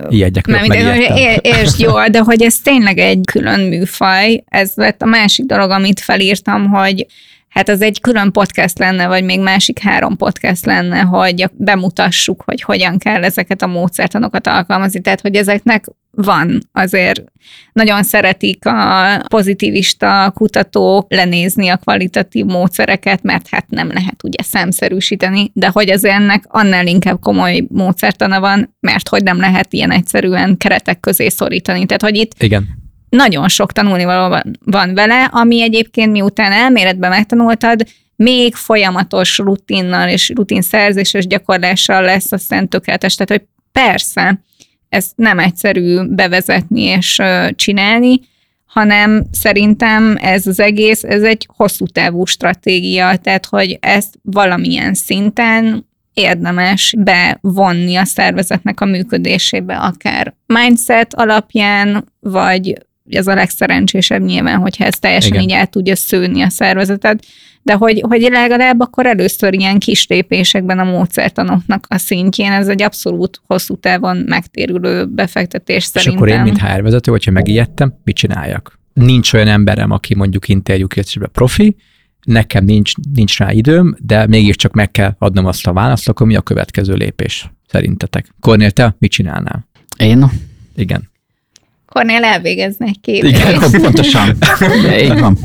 Ijedjek meg, meg És jól, de hogy ez tényleg egy külön műfaj. Ez lett a másik dolog, amit felírtam, hogy hát az egy külön podcast lenne, vagy még másik három podcast lenne, hogy bemutassuk, hogy hogyan kell ezeket a módszertanokat alkalmazni, tehát hogy ezeknek van. Azért nagyon szeretik a pozitivista kutatók lenézni a kvalitatív módszereket, mert hát nem lehet ugye szemszerűsíteni, de hogy az ennek annál inkább komoly módszertana van, mert hogy nem lehet ilyen egyszerűen keretek közé szorítani. Tehát, hogy itt Igen nagyon sok tanulnivaló van vele, ami egyébként miután elméletben megtanultad, még folyamatos rutinnal és rutinszerzéses gyakorlással lesz aztán tökéletes. Tehát, hogy persze, ezt nem egyszerű bevezetni és csinálni, hanem szerintem ez az egész, ez egy hosszú távú stratégia, tehát hogy ezt valamilyen szinten érdemes bevonni a szervezetnek a működésébe, akár mindset alapján, vagy ez a legszerencsésebb nyilván, hogyha ez teljesen Igen. így el tudja szőni a szervezetet, de hogy, hogy legalább akkor először ilyen kis lépésekben a módszertanoknak a szintjén, ez egy abszolút hosszú távon megtérülő befektetés És szerintem. akkor én, mint HR vezető, hogyha megijedtem, mit csináljak? Nincs olyan emberem, aki mondjuk interjúkészítésben profi, nekem nincs, nincs rá időm, de mégiscsak meg kell adnom azt a választ, akkor mi a következő lépés szerintetek? Kornél, te mit csinálnál? Én? Igen. Kornél elvégezne egy képzést. Igen, pontosan. Így van.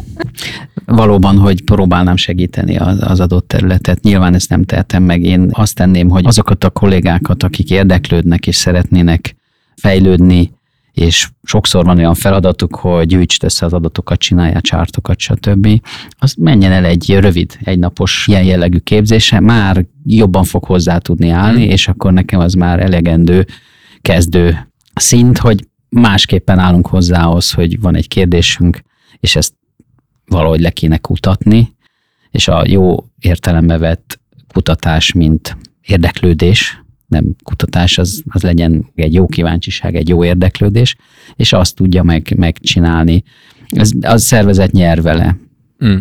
Valóban, hogy próbálnám segíteni az, az adott területet. Nyilván ezt nem tehetem meg. Én azt tenném, hogy azokat a kollégákat, akik érdeklődnek és szeretnének fejlődni, és sokszor van olyan feladatuk, hogy gyűjtsd össze az adatokat, csinálja csártokat, stb. Az menjen el egy rövid, egynapos ilyen jellegű képzése, már jobban fog hozzá tudni állni, hmm. és akkor nekem az már elegendő kezdő szint, hogy másképpen állunk hozzá ahhoz, hogy van egy kérdésünk, és ezt valahogy le kéne kutatni, és a jó értelembe vett kutatás, mint érdeklődés, nem kutatás, az, az legyen egy jó kíváncsiság, egy jó érdeklődés, és azt tudja meg, megcsinálni. Ez, az szervezet nyer vele. Mm.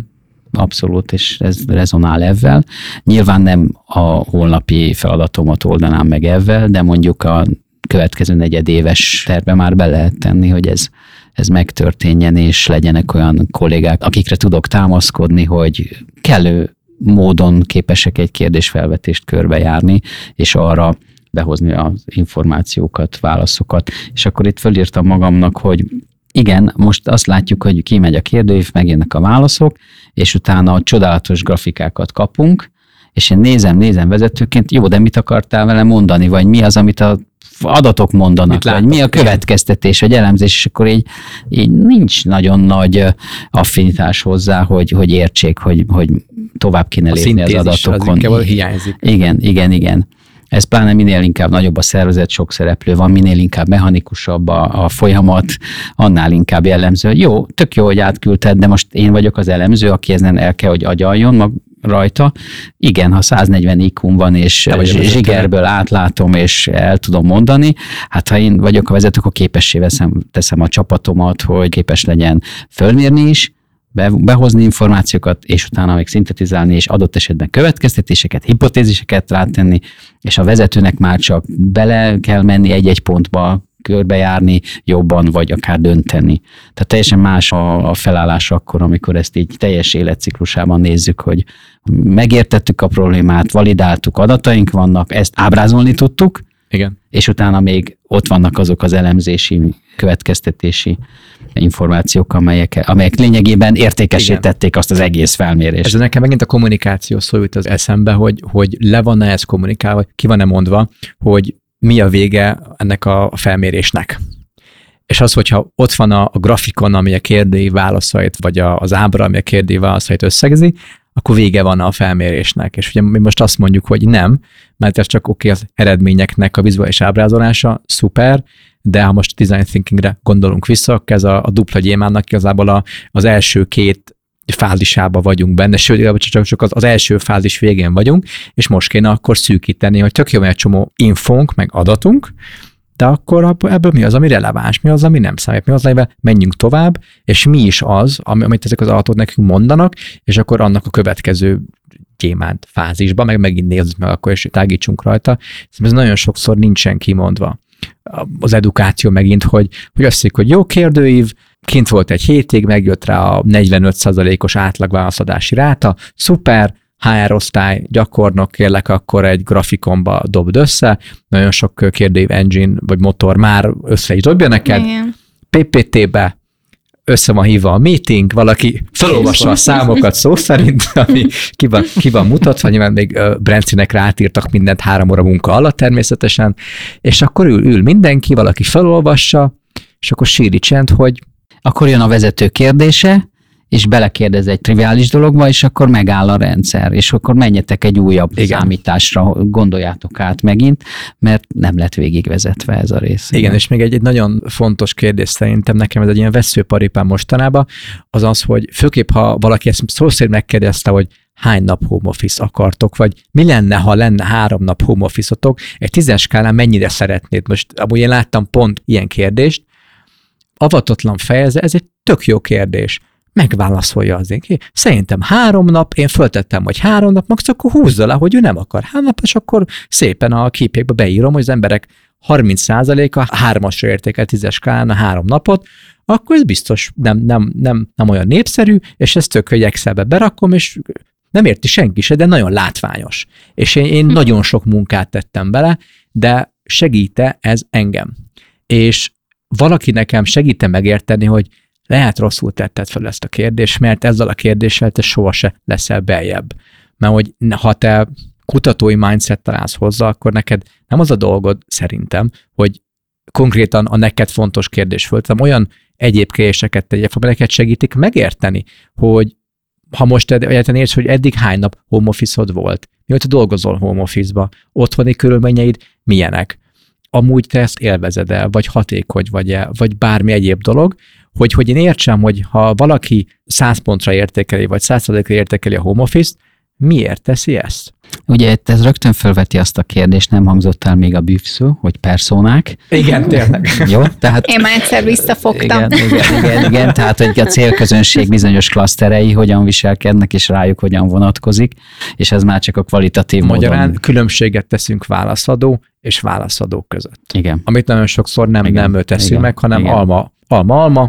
Abszolút, és ez rezonál ezzel. Nyilván nem a holnapi feladatomat oldanám meg ezzel, de mondjuk a következő negyedéves terve már be lehet tenni, hogy ez, ez megtörténjen, és legyenek olyan kollégák, akikre tudok támaszkodni, hogy kellő módon képesek egy kérdésfelvetést körbejárni, és arra behozni az információkat, válaszokat, és akkor itt fölírtam magamnak, hogy igen, most azt látjuk, hogy kimegy a kérdőív, megjönnek a válaszok, és utána csodálatos grafikákat kapunk, és én nézem, nézem vezetőként, jó, de mit akartál vele mondani, vagy mi az, amit a adatok mondanak, vagy mi a következtetés, vagy elemzés, és akkor így, így nincs nagyon nagy affinitás hozzá, hogy, hogy értsék, hogy, hogy tovább kéne lépni az adatokon. Az hiányzik. Igen, igen, igen. Ez pláne minél inkább nagyobb a szervezet, sok szereplő van, minél inkább mechanikusabb a, a folyamat, annál inkább jellemző. Jó, tök jó, hogy átküldted, de most én vagyok az elemző, aki ezen el kell, hogy agyaljon mag rajta. Igen, ha 140 iq van, és zsigerből átlátom, és el tudom mondani, hát ha én vagyok a vezető, akkor képessé veszem, teszem a csapatomat, hogy képes legyen fölmérni is, behozni információkat, és utána még szintetizálni, és adott esetben következtetéseket, hipotéziseket rátenni, és a vezetőnek már csak bele kell menni egy-egy pontba, körbejárni jobban, vagy akár dönteni. Tehát teljesen más a, a felállás akkor, amikor ezt így teljes életciklusában nézzük, hogy megértettük a problémát, validáltuk, adataink vannak, ezt ábrázolni tudtuk, Igen. és utána még ott vannak azok az elemzési, következtetési információk, amelyek, amelyek lényegében értékesítették azt az egész felmérést. Ez nekem megint a kommunikáció szó jut az eszembe, hogy, hogy le van-e ez kommunikálva, ki van-e mondva, hogy mi a vége ennek a felmérésnek. És az, hogyha ott van a, a grafikon, ami a kérdői válaszait, vagy a, az ábra, ami a kérdői válaszait összegzi, akkor vége van a felmérésnek. És ugye mi most azt mondjuk, hogy nem, mert ez csak oké okay, az eredményeknek a vizuális ábrázolása, szuper, de ha most design thinkingre gondolunk vissza, ez a, a dupla gyémánnak igazából a, az első két fázisába vagyunk benne, sőt, csak, csak az, az első fázis végén vagyunk, és most kéne akkor szűkíteni, hogy tök jó, egy csomó infónk, meg adatunk, de akkor ebből mi az, ami releváns, mi az, ami nem számít, mi az, amivel menjünk tovább, és mi is az, amit ezek az adatok nekünk mondanak, és akkor annak a következő gyémánt fázisba, meg megint nézzük meg akkor, és tágítsunk rajta. Ez nagyon sokszor nincsen kimondva. Az edukáció megint, hogy, hogy azt hogy jó kérdőív, kint volt egy hétig, megjött rá a 45%-os átlagválaszadási ráta, szuper, HR osztály, gyakornok, kérlek, akkor egy grafikonba dobd össze, nagyon sok kérdév engine vagy motor már össze is dobja neked, PPT-be össze van hívva a meeting, valaki felolvassa a számokat szó szerint, ami ki van, ki van mutatva, nyilván még Brencinek rátírtak mindent három óra munka alatt természetesen, és akkor ül, ül mindenki, valaki felolvassa, és akkor síri csend, hogy akkor jön a vezető kérdése, és belekérdez egy triviális dologba, és akkor megáll a rendszer, és akkor menjetek egy újabb Igen. számításra, gondoljátok át megint, mert nem lett végigvezetve ez a rész. Igen, és még egy, egy nagyon fontos kérdés szerintem, nekem ez egy ilyen veszőparipám mostanában, az az, hogy főképp, ha valaki ezt szó szerint megkérdezte, hogy hány nap home office akartok, vagy mi lenne, ha lenne három nap home office-otok, egy tízes skálán mennyire szeretnéd? Most amúgy én láttam pont ilyen kérdést, avatatlan fejeze, ez egy tök jó kérdés. Megválaszolja az én. Szerintem három nap, én föltettem, hogy három nap, max akkor húzza le, hogy ő nem akar három nap, és akkor szépen a képékbe beírom, hogy az emberek 30%-a hármasra értékel tízes skálán a három napot, akkor ez biztos nem, nem, nem, nem olyan népszerű, és ezt tök, hogy Excelbe berakom, és nem érti senki se, de nagyon látványos. És én, én hm. nagyon sok munkát tettem bele, de segíte ez engem. És valaki nekem segíte megérteni, hogy lehet rosszul tetted fel ezt a kérdést, mert ezzel a kérdéssel te sohasem leszel beljebb. Mert hogy ha te kutatói mindset találsz hozzá, akkor neked nem az a dolgod szerintem, hogy konkrétan a neked fontos kérdés föltem, olyan egyéb kérdéseket tegyek, neked segítik megérteni, hogy ha most egyáltalán érts, hogy eddig hány nap home volt, mióta dolgozol home office-ba, otthoni körülményeid milyenek, amúgy te ezt élvezed el, vagy hatékony vagy el, vagy bármi egyéb dolog, hogy, hogy én értsem, hogy ha valaki 100 pontra értékeli, vagy 100 értékeli a home office-t, miért teszi ezt? Ugye ez rögtön felveti azt a kérdést, nem hangzott el még a bűvszó, hogy personák. Igen, tényleg. Jó, tehát... Én már egyszer visszafogtam. Igen, igen, igen, igen, tehát hogy a célközönség bizonyos klaszterei hogyan viselkednek, és rájuk hogyan vonatkozik, és ez már csak a kvalitatív Magyarán módon. különbséget teszünk válaszadó és válaszadók között. Igen. Amit nagyon sokszor nem, igen, nem teszünk igen, meg, hanem igen. alma, alma, alma.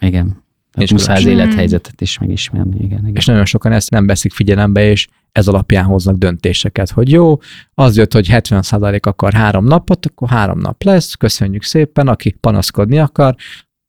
Igen. És muszáj az élethelyzetet is megismerni. Igen, igen. És nagyon sokan ezt nem veszik figyelembe, és ez alapján hoznak döntéseket, hogy jó, az jött, hogy 70% akar három napot, akkor három nap lesz, köszönjük szépen, aki panaszkodni akar,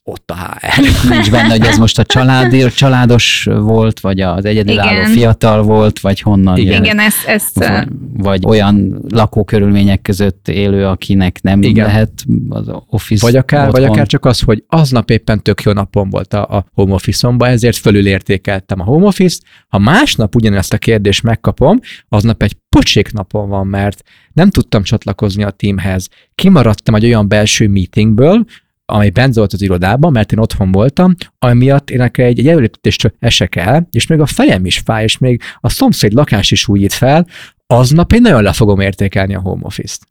ott a HR. Nincs benne, hogy ez most a család, családos volt, vagy az egyedülálló Igen. fiatal volt, vagy honnan Igen, jön. Igen ezt, ezt vagy, vagy olyan lakókörülmények között élő, akinek nem Igen. lehet az office vagy akár, vagy akár csak az, hogy aznap éppen tök jó napom volt a, a home office-omba, ezért fölülértékeltem a home office-t. Ha másnap ugyanezt a kérdést megkapom, aznap egy pocsék napon van, mert nem tudtam csatlakozni a teamhez. Kimaradtam egy olyan belső meetingből, ami bent volt az irodában, mert én otthon voltam, ami miatt én egy, egy előlépítést esek el, és még a fejem is fáj, és még a szomszéd lakás is újít fel, aznap én nagyon le fogom értékelni a home office-t.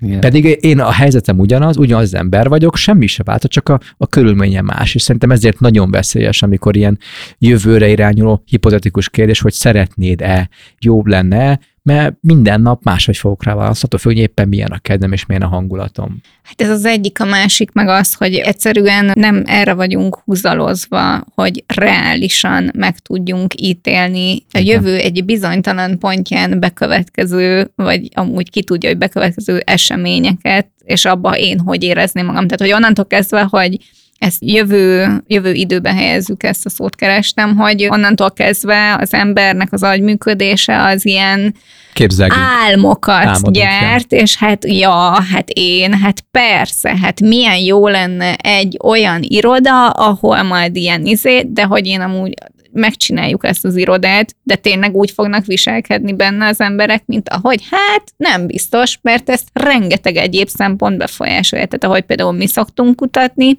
Igen. Pedig én a helyzetem ugyanaz, ugyanaz az ember vagyok, semmi se változott, csak a, a körülményem más, és szerintem ezért nagyon veszélyes, amikor ilyen jövőre irányuló hipotetikus kérdés, hogy szeretnéd-e, jobb lenne mert minden nap máshogy fogok rá választani, attól hogy éppen milyen a kedvem és milyen a hangulatom. Hát ez az egyik, a másik meg az, hogy egyszerűen nem erre vagyunk húzalozva, hogy reálisan meg tudjunk ítélni a jövő egy bizonytalan pontján bekövetkező, vagy amúgy ki tudja, hogy bekövetkező eseményeket, és abba én hogy érezném magam. Tehát, hogy onnantól kezdve, hogy ezt jövő, jövő időben helyezzük ezt a szót kerestem, hogy onnantól kezdve az embernek az agyműködése az ilyen Képzelgünk. álmokat Álmodunk, gyárt, ja. és hát ja, hát én, hát persze, hát milyen jó lenne egy olyan iroda, ahol majd ilyen izé, de hogy én amúgy megcsináljuk ezt az irodát, de tényleg úgy fognak viselkedni benne az emberek, mint ahogy, hát nem biztos, mert ezt rengeteg egyéb szempont befolyásolja. Tehát ahogy például mi szoktunk kutatni,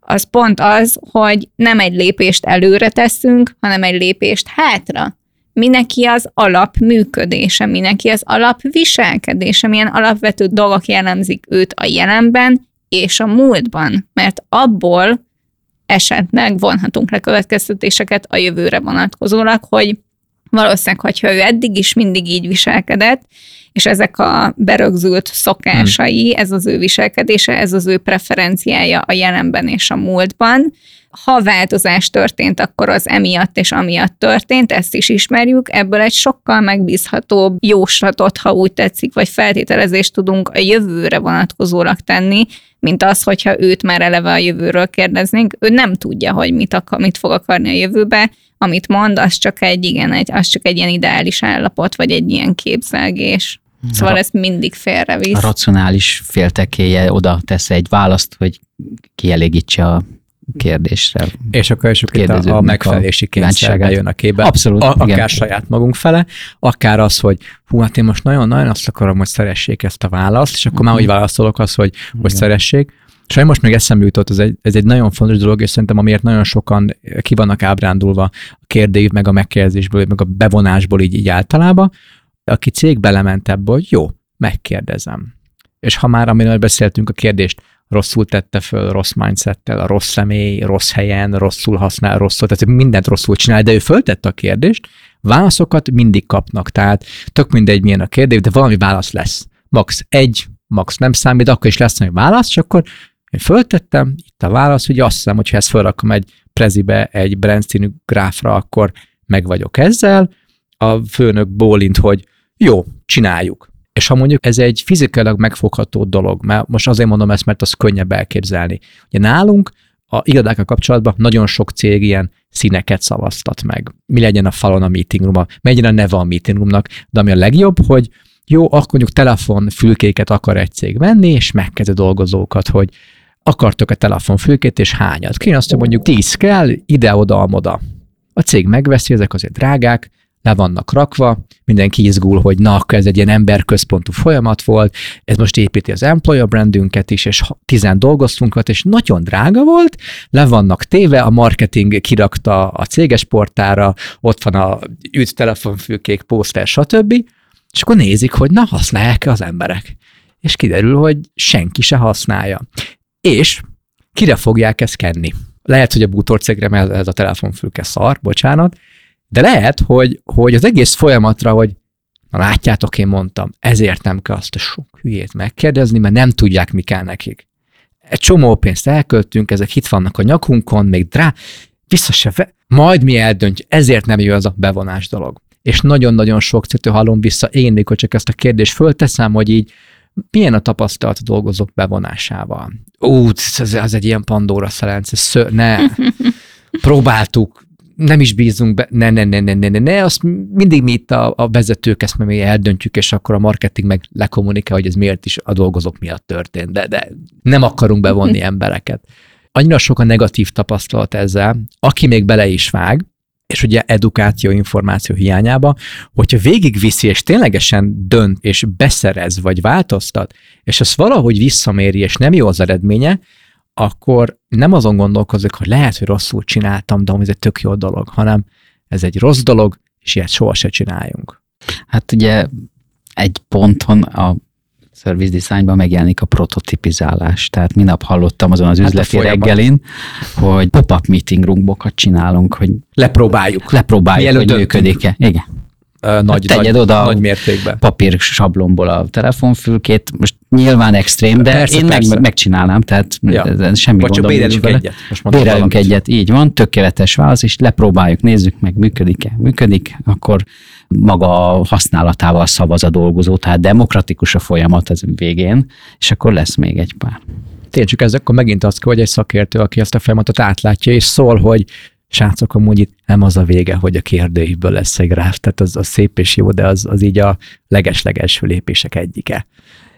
az pont az, hogy nem egy lépést előre teszünk, hanem egy lépést hátra. Mindenki az alap működése, mindenki az alap viselkedése, milyen alapvető dolgok jellemzik őt a jelenben és a múltban, mert abból esetleg vonhatunk le következtetéseket a jövőre vonatkozólag, hogy valószínűleg, hogyha ő eddig is mindig így viselkedett, és ezek a berögzült szokásai, hmm. ez az ő viselkedése, ez az ő preferenciája a jelenben és a múltban, ha változás történt, akkor az emiatt és amiatt történt, ezt is ismerjük, ebből egy sokkal megbízhatóbb jóslatot, ha úgy tetszik, vagy feltételezést tudunk a jövőre vonatkozólag tenni, mint az, hogyha őt már eleve a jövőről kérdeznénk. Ő nem tudja, hogy mit, akar, mit fog akarni a jövőbe, amit mond, az csak egy, igen, egy, az csak egy ilyen ideális állapot, vagy egy ilyen képzelgés. Szóval a, ezt mindig félrevisz. A racionális féltekéje oda tesz egy választ, hogy kielégítse a kérdésre. És akkor is a, a megfelelési kényszer jön a képbe. Abszolút. A, akár igen. saját magunk fele, akár az, hogy hú, hát én most nagyon-nagyon azt akarom, hogy szeressék ezt a választ, és akkor uh-huh. már úgy válaszolok az, hogy, igen. hogy szeressék. És most még eszembe jutott, ez egy, ez egy nagyon fontos dolog, és szerintem amiért nagyon sokan ki vannak ábrándulva a kérdés, meg a megkérdezésből, meg a bevonásból így, így általában, aki cég belement ebbe, hogy jó, megkérdezem. És ha már, amiről beszéltünk, a kérdést rosszul tette föl, rossz mindsettel, a rossz személy, rossz helyen, rosszul használ, rosszul, tehát mindent rosszul csinál, de ő föltette a kérdést, válaszokat mindig kapnak, tehát tök mindegy, milyen a kérdés, de valami válasz lesz. Max egy, max nem számít, akkor is lesz egy válasz, és akkor én föltettem, itt a válasz, hogy azt hiszem, hogyha ezt felrakom egy prezibe, egy brand színű gráfra, akkor meg vagyok ezzel. A főnök bólint, hogy jó, csináljuk. És ha mondjuk ez egy fizikailag megfogható dolog, mert most azért mondom ezt, mert az könnyebb elképzelni. Ugye nálunk a irodákkal kapcsolatban nagyon sok cég ilyen színeket szavaztat meg. Mi legyen a falon a meeting room a neve a meeting roomnak, de ami a legjobb, hogy jó, akkor mondjuk telefonfülkéket akar egy cég venni, és megkezd a dolgozókat, hogy akartok a telefonfülkét, és hányat. Ki azt mondjuk tíz kell, ide-oda, amoda. A cég megveszi, ezek azért drágák, le vannak rakva, mindenki izgul, hogy na, akkor ez egy ilyen emberközpontú folyamat volt, ez most építi az employer brandünket is, és tizen dolgoztunk és nagyon drága volt, le vannak téve, a marketing kirakta a céges portára, ott van a üt telefonfülkék, poszter, stb., és akkor nézik, hogy na, használják az emberek. És kiderül, hogy senki se használja. És kire fogják ezt kenni? Lehet, hogy a bútorcégre, mert ez a telefonfülke szar, bocsánat, de lehet, hogy, hogy az egész folyamatra, hogy na látjátok, én mondtam, ezért nem kell azt a sok hülyét megkérdezni, mert nem tudják, mi kell nekik. Egy csomó pénzt elköltünk, ezek itt vannak a nyakunkon, még drá, vissza se ve- majd mi eldöntjük, ezért nem jó az a bevonás dolog. és nagyon-nagyon sok citő hallom vissza, én mikor csak ezt a kérdést fölteszem, hogy így milyen a tapasztalat a dolgozók bevonásával? Ú, ez, ez egy ilyen Pandora szerenc, szö, ne, próbáltuk, nem is bízunk be, ne, ne, ne, ne, ne, ne, ne, azt mindig mi itt a, a vezetők ezt még eldöntjük, és akkor a marketing meg lekommunikál, hogy ez miért is a dolgozók miatt történt, de, de nem akarunk bevonni embereket. Annyira sok a negatív tapasztalat ezzel, aki még bele is vág, és ugye edukáció, információ hiányába, hogyha végigviszi, és ténylegesen dönt, és beszerez, vagy változtat, és ezt valahogy visszaméri, és nem jó az eredménye, akkor nem azon gondolkozik, hogy lehet, hogy rosszul csináltam, de ez egy tök jó dolog, hanem ez egy rossz dolog, és ilyet soha se csináljunk. Hát ugye egy ponton a service designban megjelenik a prototipizálás. Tehát minap hallottam azon az hát üzleti reggelin, hogy pop-up meeting roombokat csinálunk, hogy lepróbáljuk. Lepróbáljuk, hogy működik-e. Igen. Nagy, hát nagy, oda nagy mértékben. papír sablomból a telefonfülkét, most nyilván extrém, de persze, én persze. Meg, megcsinálnám, tehát ja. ez semmi Vagy gondom bérelünk egyet. Most bérelünk egyet, így van, tökéletes válasz, és lepróbáljuk, nézzük meg, működik-e. Működik, akkor maga használatával szavaz a dolgozó, tehát demokratikus a folyamat az végén, és akkor lesz még egy pár. Tényleg csak ez akkor megint az, hogy egy szakértő, aki ezt a folyamatot átlátja, és szól, hogy srácok, amúgy itt nem az a vége, hogy a kérdőívből lesz egy gráf, tehát az, az szép és jó, de az, az így a leges-legelső lépések egyike.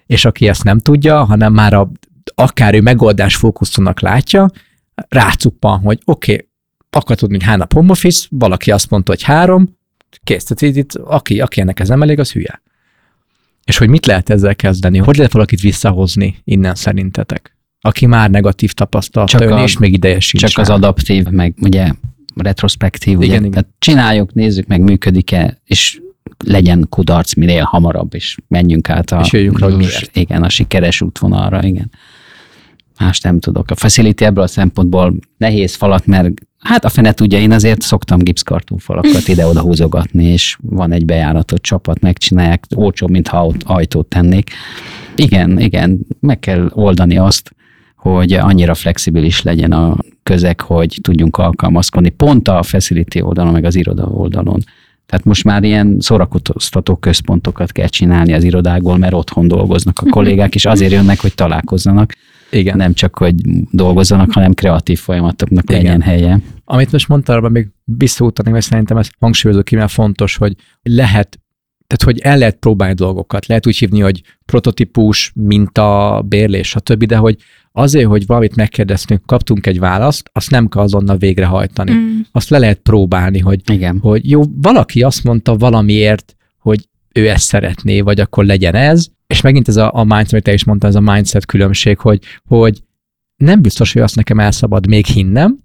És aki ezt nem tudja, hanem már a, akár ő megoldás fókuszúnak látja, rácuppan, hogy oké, okay, akar tudni, hogy hány nap home office, valaki azt mondta, hogy három, kész. Tehát itt, aki, aki ennek ez nem elég, az hülye. És hogy mit lehet ezzel kezdeni? Hogy lehet valakit visszahozni innen szerintetek? Aki már negatív tapasztalata csak a, és még ideje sincs Csak rá. az adaptív, meg ugye retrospektív, ugye? Igen, igen. Tehát csináljuk, nézzük meg, működik-e, és legyen kudarc minél hamarabb, és menjünk át a, és jöjjünk miért. Igen, a sikeres útvonalra, igen. Más nem tudok. A facility ebből a szempontból nehéz falat, mert Hát a fene tudja, én azért szoktam gipszkartonfalakat ide-oda húzogatni, és van egy bejáratott csapat, megcsinálják, olcsóbb, mint ha ajtót tennék. Igen, igen, meg kell oldani azt, hogy annyira flexibilis legyen a közeg, hogy tudjunk alkalmazkodni. Pont a facility oldalon, meg az iroda oldalon. Tehát most már ilyen szórakoztató központokat kell csinálni az irodákból, mert otthon dolgoznak a kollégák, és azért jönnek, hogy találkozzanak. Igen. Nem csak, hogy dolgozzanak, hanem kreatív folyamatoknak Igen. legyen helye. Amit most mondtál, abban még visszautanék, mert szerintem ez hangsúlyozó ki, mert fontos, hogy lehet tehát, hogy el lehet próbálni dolgokat. Lehet úgy hívni, hogy prototípus, minta, bérlés, stb., de hogy azért, hogy valamit megkérdeztünk, kaptunk egy választ, azt nem kell azonnal végrehajtani. Mm. Azt le lehet próbálni, hogy, Igen. hogy jó, valaki azt mondta valamiért, hogy ő ezt szeretné, vagy akkor legyen ez, és megint ez a, a mindset, amit te is mondtál, ez a mindset különbség, hogy, hogy nem biztos, hogy azt nekem el szabad még hinnem,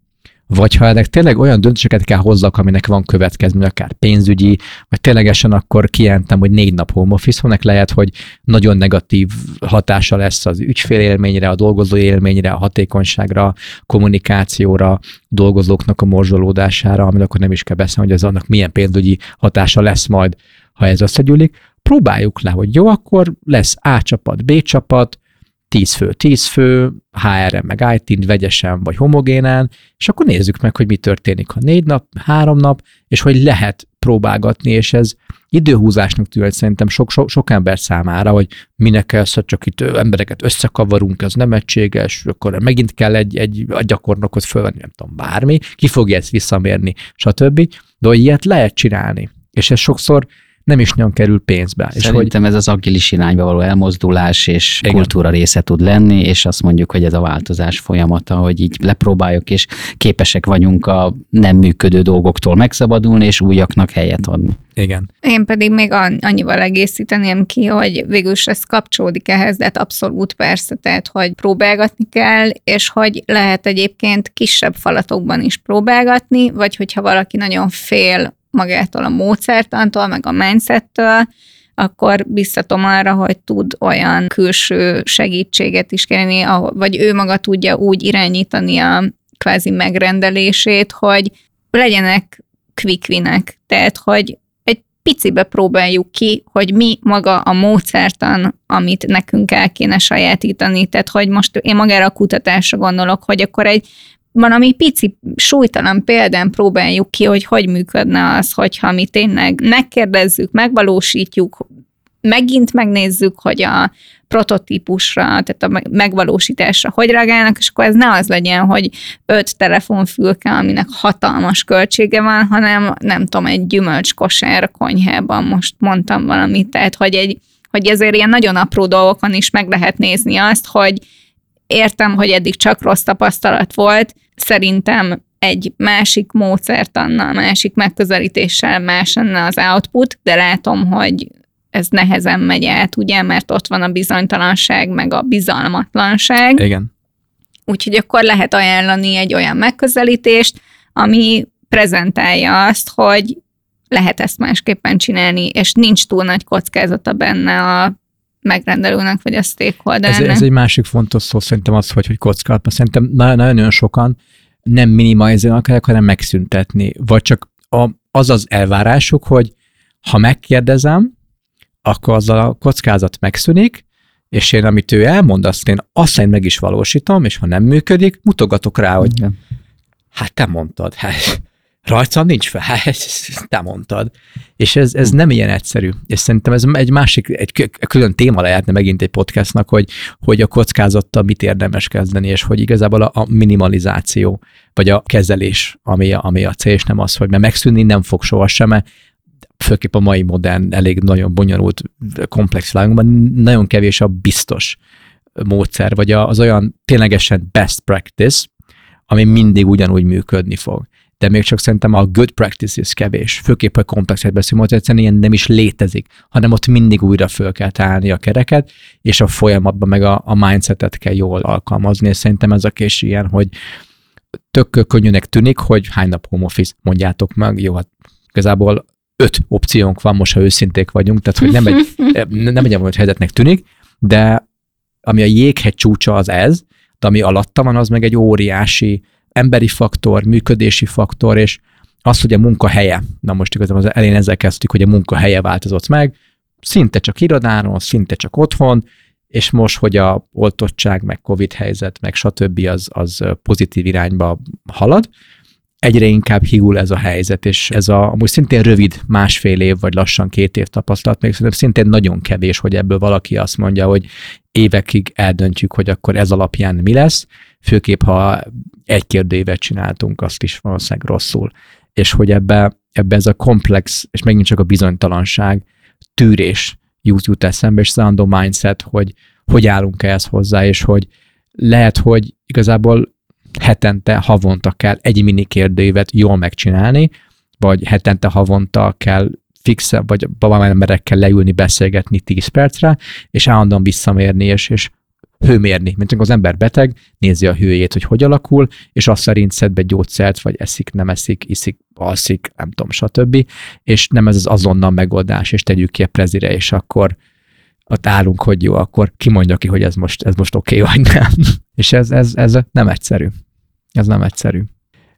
vagy ha ennek tényleg olyan döntéseket kell hozzak, aminek van következmény, akár pénzügyi, vagy ténylegesen akkor kijelentem, hogy négy nap home office, ennek lehet, hogy nagyon negatív hatása lesz az ügyfél élményre, a dolgozó élményre, a hatékonyságra, kommunikációra, dolgozóknak a morzsolódására, amit akkor nem is kell beszélni, hogy ez annak milyen pénzügyi hatása lesz majd, ha ez összegyűlik. Próbáljuk le, hogy jó, akkor lesz A csapat, B csapat, 10 fő, 10 fő, HRM meg IT-n vegyesen vagy homogénán, és akkor nézzük meg, hogy mi történik, ha négy nap, három nap, és hogy lehet próbálgatni, és ez időhúzásnak tűnt szerintem sok, sok, sok ember számára, hogy minek szóval csak itt embereket összekavarunk, ez nem egységes, akkor megint kell egy, egy a gyakornokot fölvenni, nem tudom, bármi, ki fogja ezt visszamérni, stb. De hogy ilyet lehet csinálni. És ez sokszor nem is nagyon kerül pénzbe. Szerintem és hogy... ez az agilis irányba való elmozdulás és Igen. kultúra része tud lenni, és azt mondjuk, hogy ez a változás folyamata, hogy így lepróbáljuk, és képesek vagyunk a nem működő dolgoktól megszabadulni, és újaknak helyet adni. Igen. Én pedig még annyival egészíteném ki, hogy végül is ez kapcsolódik ehhez, de hát abszolút persze, tehát hogy próbálgatni kell, és hogy lehet egyébként kisebb falatokban is próbálgatni, vagy hogyha valaki nagyon fél magától a módszertantól, meg a mindsettől, akkor biztatom arra, hogy tud olyan külső segítséget is kérni, vagy ő maga tudja úgy irányítani a kvázi megrendelését, hogy legyenek quick winek, tehát hogy egy picibe próbáljuk ki, hogy mi maga a módszertan, amit nekünk el kéne sajátítani, tehát hogy most én magára a kutatásra gondolok, hogy akkor egy valami pici, súlytalan példán próbáljuk ki, hogy hogy működne az, hogyha mi tényleg megkérdezzük, megvalósítjuk, megint megnézzük, hogy a prototípusra, tehát a megvalósításra hogy reagálnak, és akkor ez ne az legyen, hogy öt telefonfülke, aminek hatalmas költsége van, hanem nem tudom, egy gyümölcskosár a konyhában, most mondtam valamit, tehát hogy, egy, hogy ezért ilyen nagyon apró dolgokon is meg lehet nézni azt, hogy értem, hogy eddig csak rossz tapasztalat volt, szerintem egy másik módszertannal, másik megközelítéssel más lenne az output, de látom, hogy ez nehezen megy át, ugye, mert ott van a bizonytalanság, meg a bizalmatlanság. Igen. Úgyhogy akkor lehet ajánlani egy olyan megközelítést, ami prezentálja azt, hogy lehet ezt másképpen csinálni, és nincs túl nagy kockázata benne a megrendelőnek, vagy a stakeholdernek. Ez, ez egy másik fontos szó szerintem az, hogy, hogy kockázat. Szerintem nagyon-nagyon sokan nem minimalizálni akarják, hanem megszüntetni. Vagy csak a, az az elvárásuk, hogy ha megkérdezem, akkor az a kockázat megszűnik, és én, amit ő elmond, azt én azt szerint meg is valósítom, és ha nem működik, mutogatok rá, hogy Igen. hát te mondtad, hát rajtam nincs fel, hát te mondtad. És ez, ez nem ilyen egyszerű. És szerintem ez egy másik, egy külön téma lehetne megint egy podcastnak, hogy, hogy a kockázattal mit érdemes kezdeni, és hogy igazából a, a minimalizáció, vagy a kezelés, ami a, ami a cél, és nem az, hogy mert megszűnni nem fog sohasem, mert főképp a mai modern, elég nagyon bonyolult, komplex világunkban nagyon kevés a biztos módszer, vagy az olyan ténylegesen best practice, ami mindig ugyanúgy működni fog. De még csak szerintem a good practice is kevés, főképp a komplex beszélünk, egyszerűen ilyen nem is létezik, hanem ott mindig újra föl kell tálni a kereket, és a folyamatban meg a, a mindsetet kell jól alkalmazni, és szerintem ez a kés ilyen, hogy tök könnyűnek tűnik, hogy hány nap home office, mondjátok meg, jó, hát igazából öt opciónk van, most ha őszinték vagyunk, tehát hogy nem egy, nem egy amúgy helyzetnek tűnik, de ami a jéghegy csúcsa az ez, de ami alatta van, az meg egy óriási emberi faktor, működési faktor, és az, hogy a munkahelye, na most igazából az elén ezzel kezdtük, hogy a munkahelye változott meg, szinte csak irodáron, szinte csak otthon, és most, hogy a oltottság, meg Covid helyzet, meg stb. az, az pozitív irányba halad, egyre inkább higul ez a helyzet, és ez a amúgy szintén rövid másfél év, vagy lassan két év tapasztalat, még szerintem szintén nagyon kevés, hogy ebből valaki azt mondja, hogy évekig eldöntjük, hogy akkor ez alapján mi lesz, főképp ha egy kérdévet csináltunk, azt is valószínűleg rosszul. És hogy ebbe, ebbe ez a komplex, és megint csak a bizonytalanság, tűrés jut, jut eszembe, és szándó mindset, hogy hogy állunk ehhez hozzá, és hogy lehet, hogy igazából hetente, havonta kell egy mini kérdőívet jól megcsinálni, vagy hetente, havonta kell fixebb, vagy babám emberekkel leülni, beszélgetni 10 percre, és állandóan visszamérni, és, és hőmérni. Mint az ember beteg, nézi a hőjét, hogy hogy alakul, és azt szerint szed be gyógyszert, vagy eszik, nem eszik, iszik, alszik, nem tudom, stb. És nem ez az azonnal megoldás, és tegyük ki a prezire, és akkor ott állunk, hogy jó, akkor kimondja ki, hogy ez most, ez most oké, okay, vagy nem. és ez, ez, ez nem egyszerű. Ez nem egyszerű.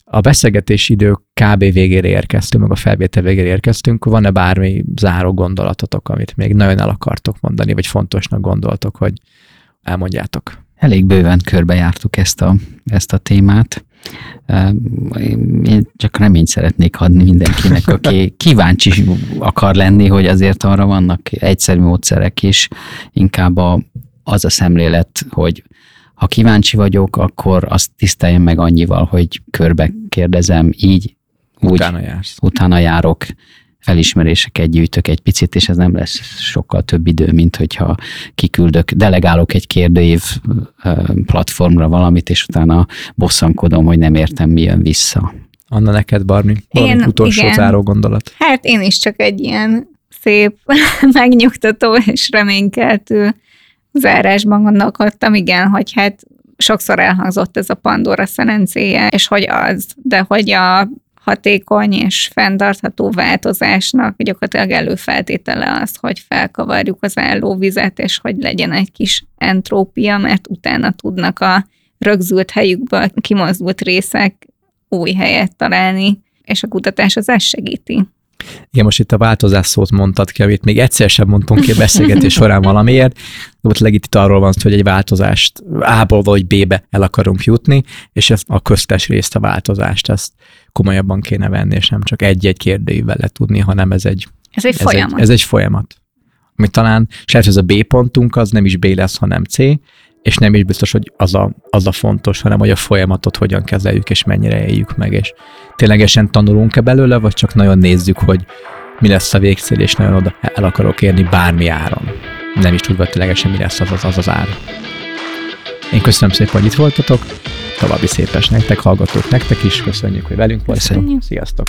A beszélgetés idő kb. végére érkeztünk, meg a felvétel végére érkeztünk. Van-e bármi záró gondolatotok, amit még nagyon el akartok mondani, vagy fontosnak gondoltok, hogy elmondjátok? Elég bőven körbejártuk ezt a, ezt a témát. Én csak reményt szeretnék adni mindenkinek, aki kíváncsi akar lenni, hogy azért arra vannak egyszerű módszerek is, inkább a, az a szemlélet, hogy ha kíváncsi vagyok, akkor azt tiszteljem meg annyival, hogy körbe kérdezem, így, úgy, utána, jársz. utána járok, felismeréseket gyűjtök egy picit, és ez nem lesz sokkal több idő, mint hogyha kiküldök, delegálok egy kérdőív platformra valamit, és utána bosszankodom, hogy nem értem, mi jön vissza. Anna, neked, Barni, én, utolsó igen. záró gondolat. Hát én is csak egy ilyen szép, megnyugtató és reménykeltő zárásban gondolkodtam, igen, hogy hát sokszor elhangzott ez a Pandora szerencéje, és hogy az, de hogy a hatékony és fenntartható változásnak gyakorlatilag előfeltétele az, hogy felkavarjuk az állóvizet, és hogy legyen egy kis entrópia, mert utána tudnak a rögzült helyükből kimozdult részek új helyet találni, és a kutatás az ezt segíti. Igen, most itt a változás szót mondtad ki, amit még egyszer sem mondtunk ki a beszélgetés során valamiért. Ott itt arról van hogy egy változást A-ból vagy B-be el akarunk jutni, és ezt a köztes részt, a változást, ezt komolyabban kéne venni, és nem csak egy-egy kérdőjével le tudni, hanem ez egy, ez egy ez folyamat. Egy, ez egy folyamat. Ami talán, és ez a B pontunk, az nem is B lesz, hanem C, és nem is biztos, hogy az a, az a fontos, hanem hogy a folyamatot hogyan kezeljük, és mennyire éljük meg, és ténylegesen tanulunk-e belőle, vagy csak nagyon nézzük, hogy mi lesz a végcél, és nagyon oda el akarok érni bármi áron. Nem is tudva ténylegesen mi lesz az az, az, az ár. Én köszönöm szépen, hogy itt voltatok, további szépes nektek, hallgatók nektek is, köszönjük, hogy velünk voltatok. Sziasztok!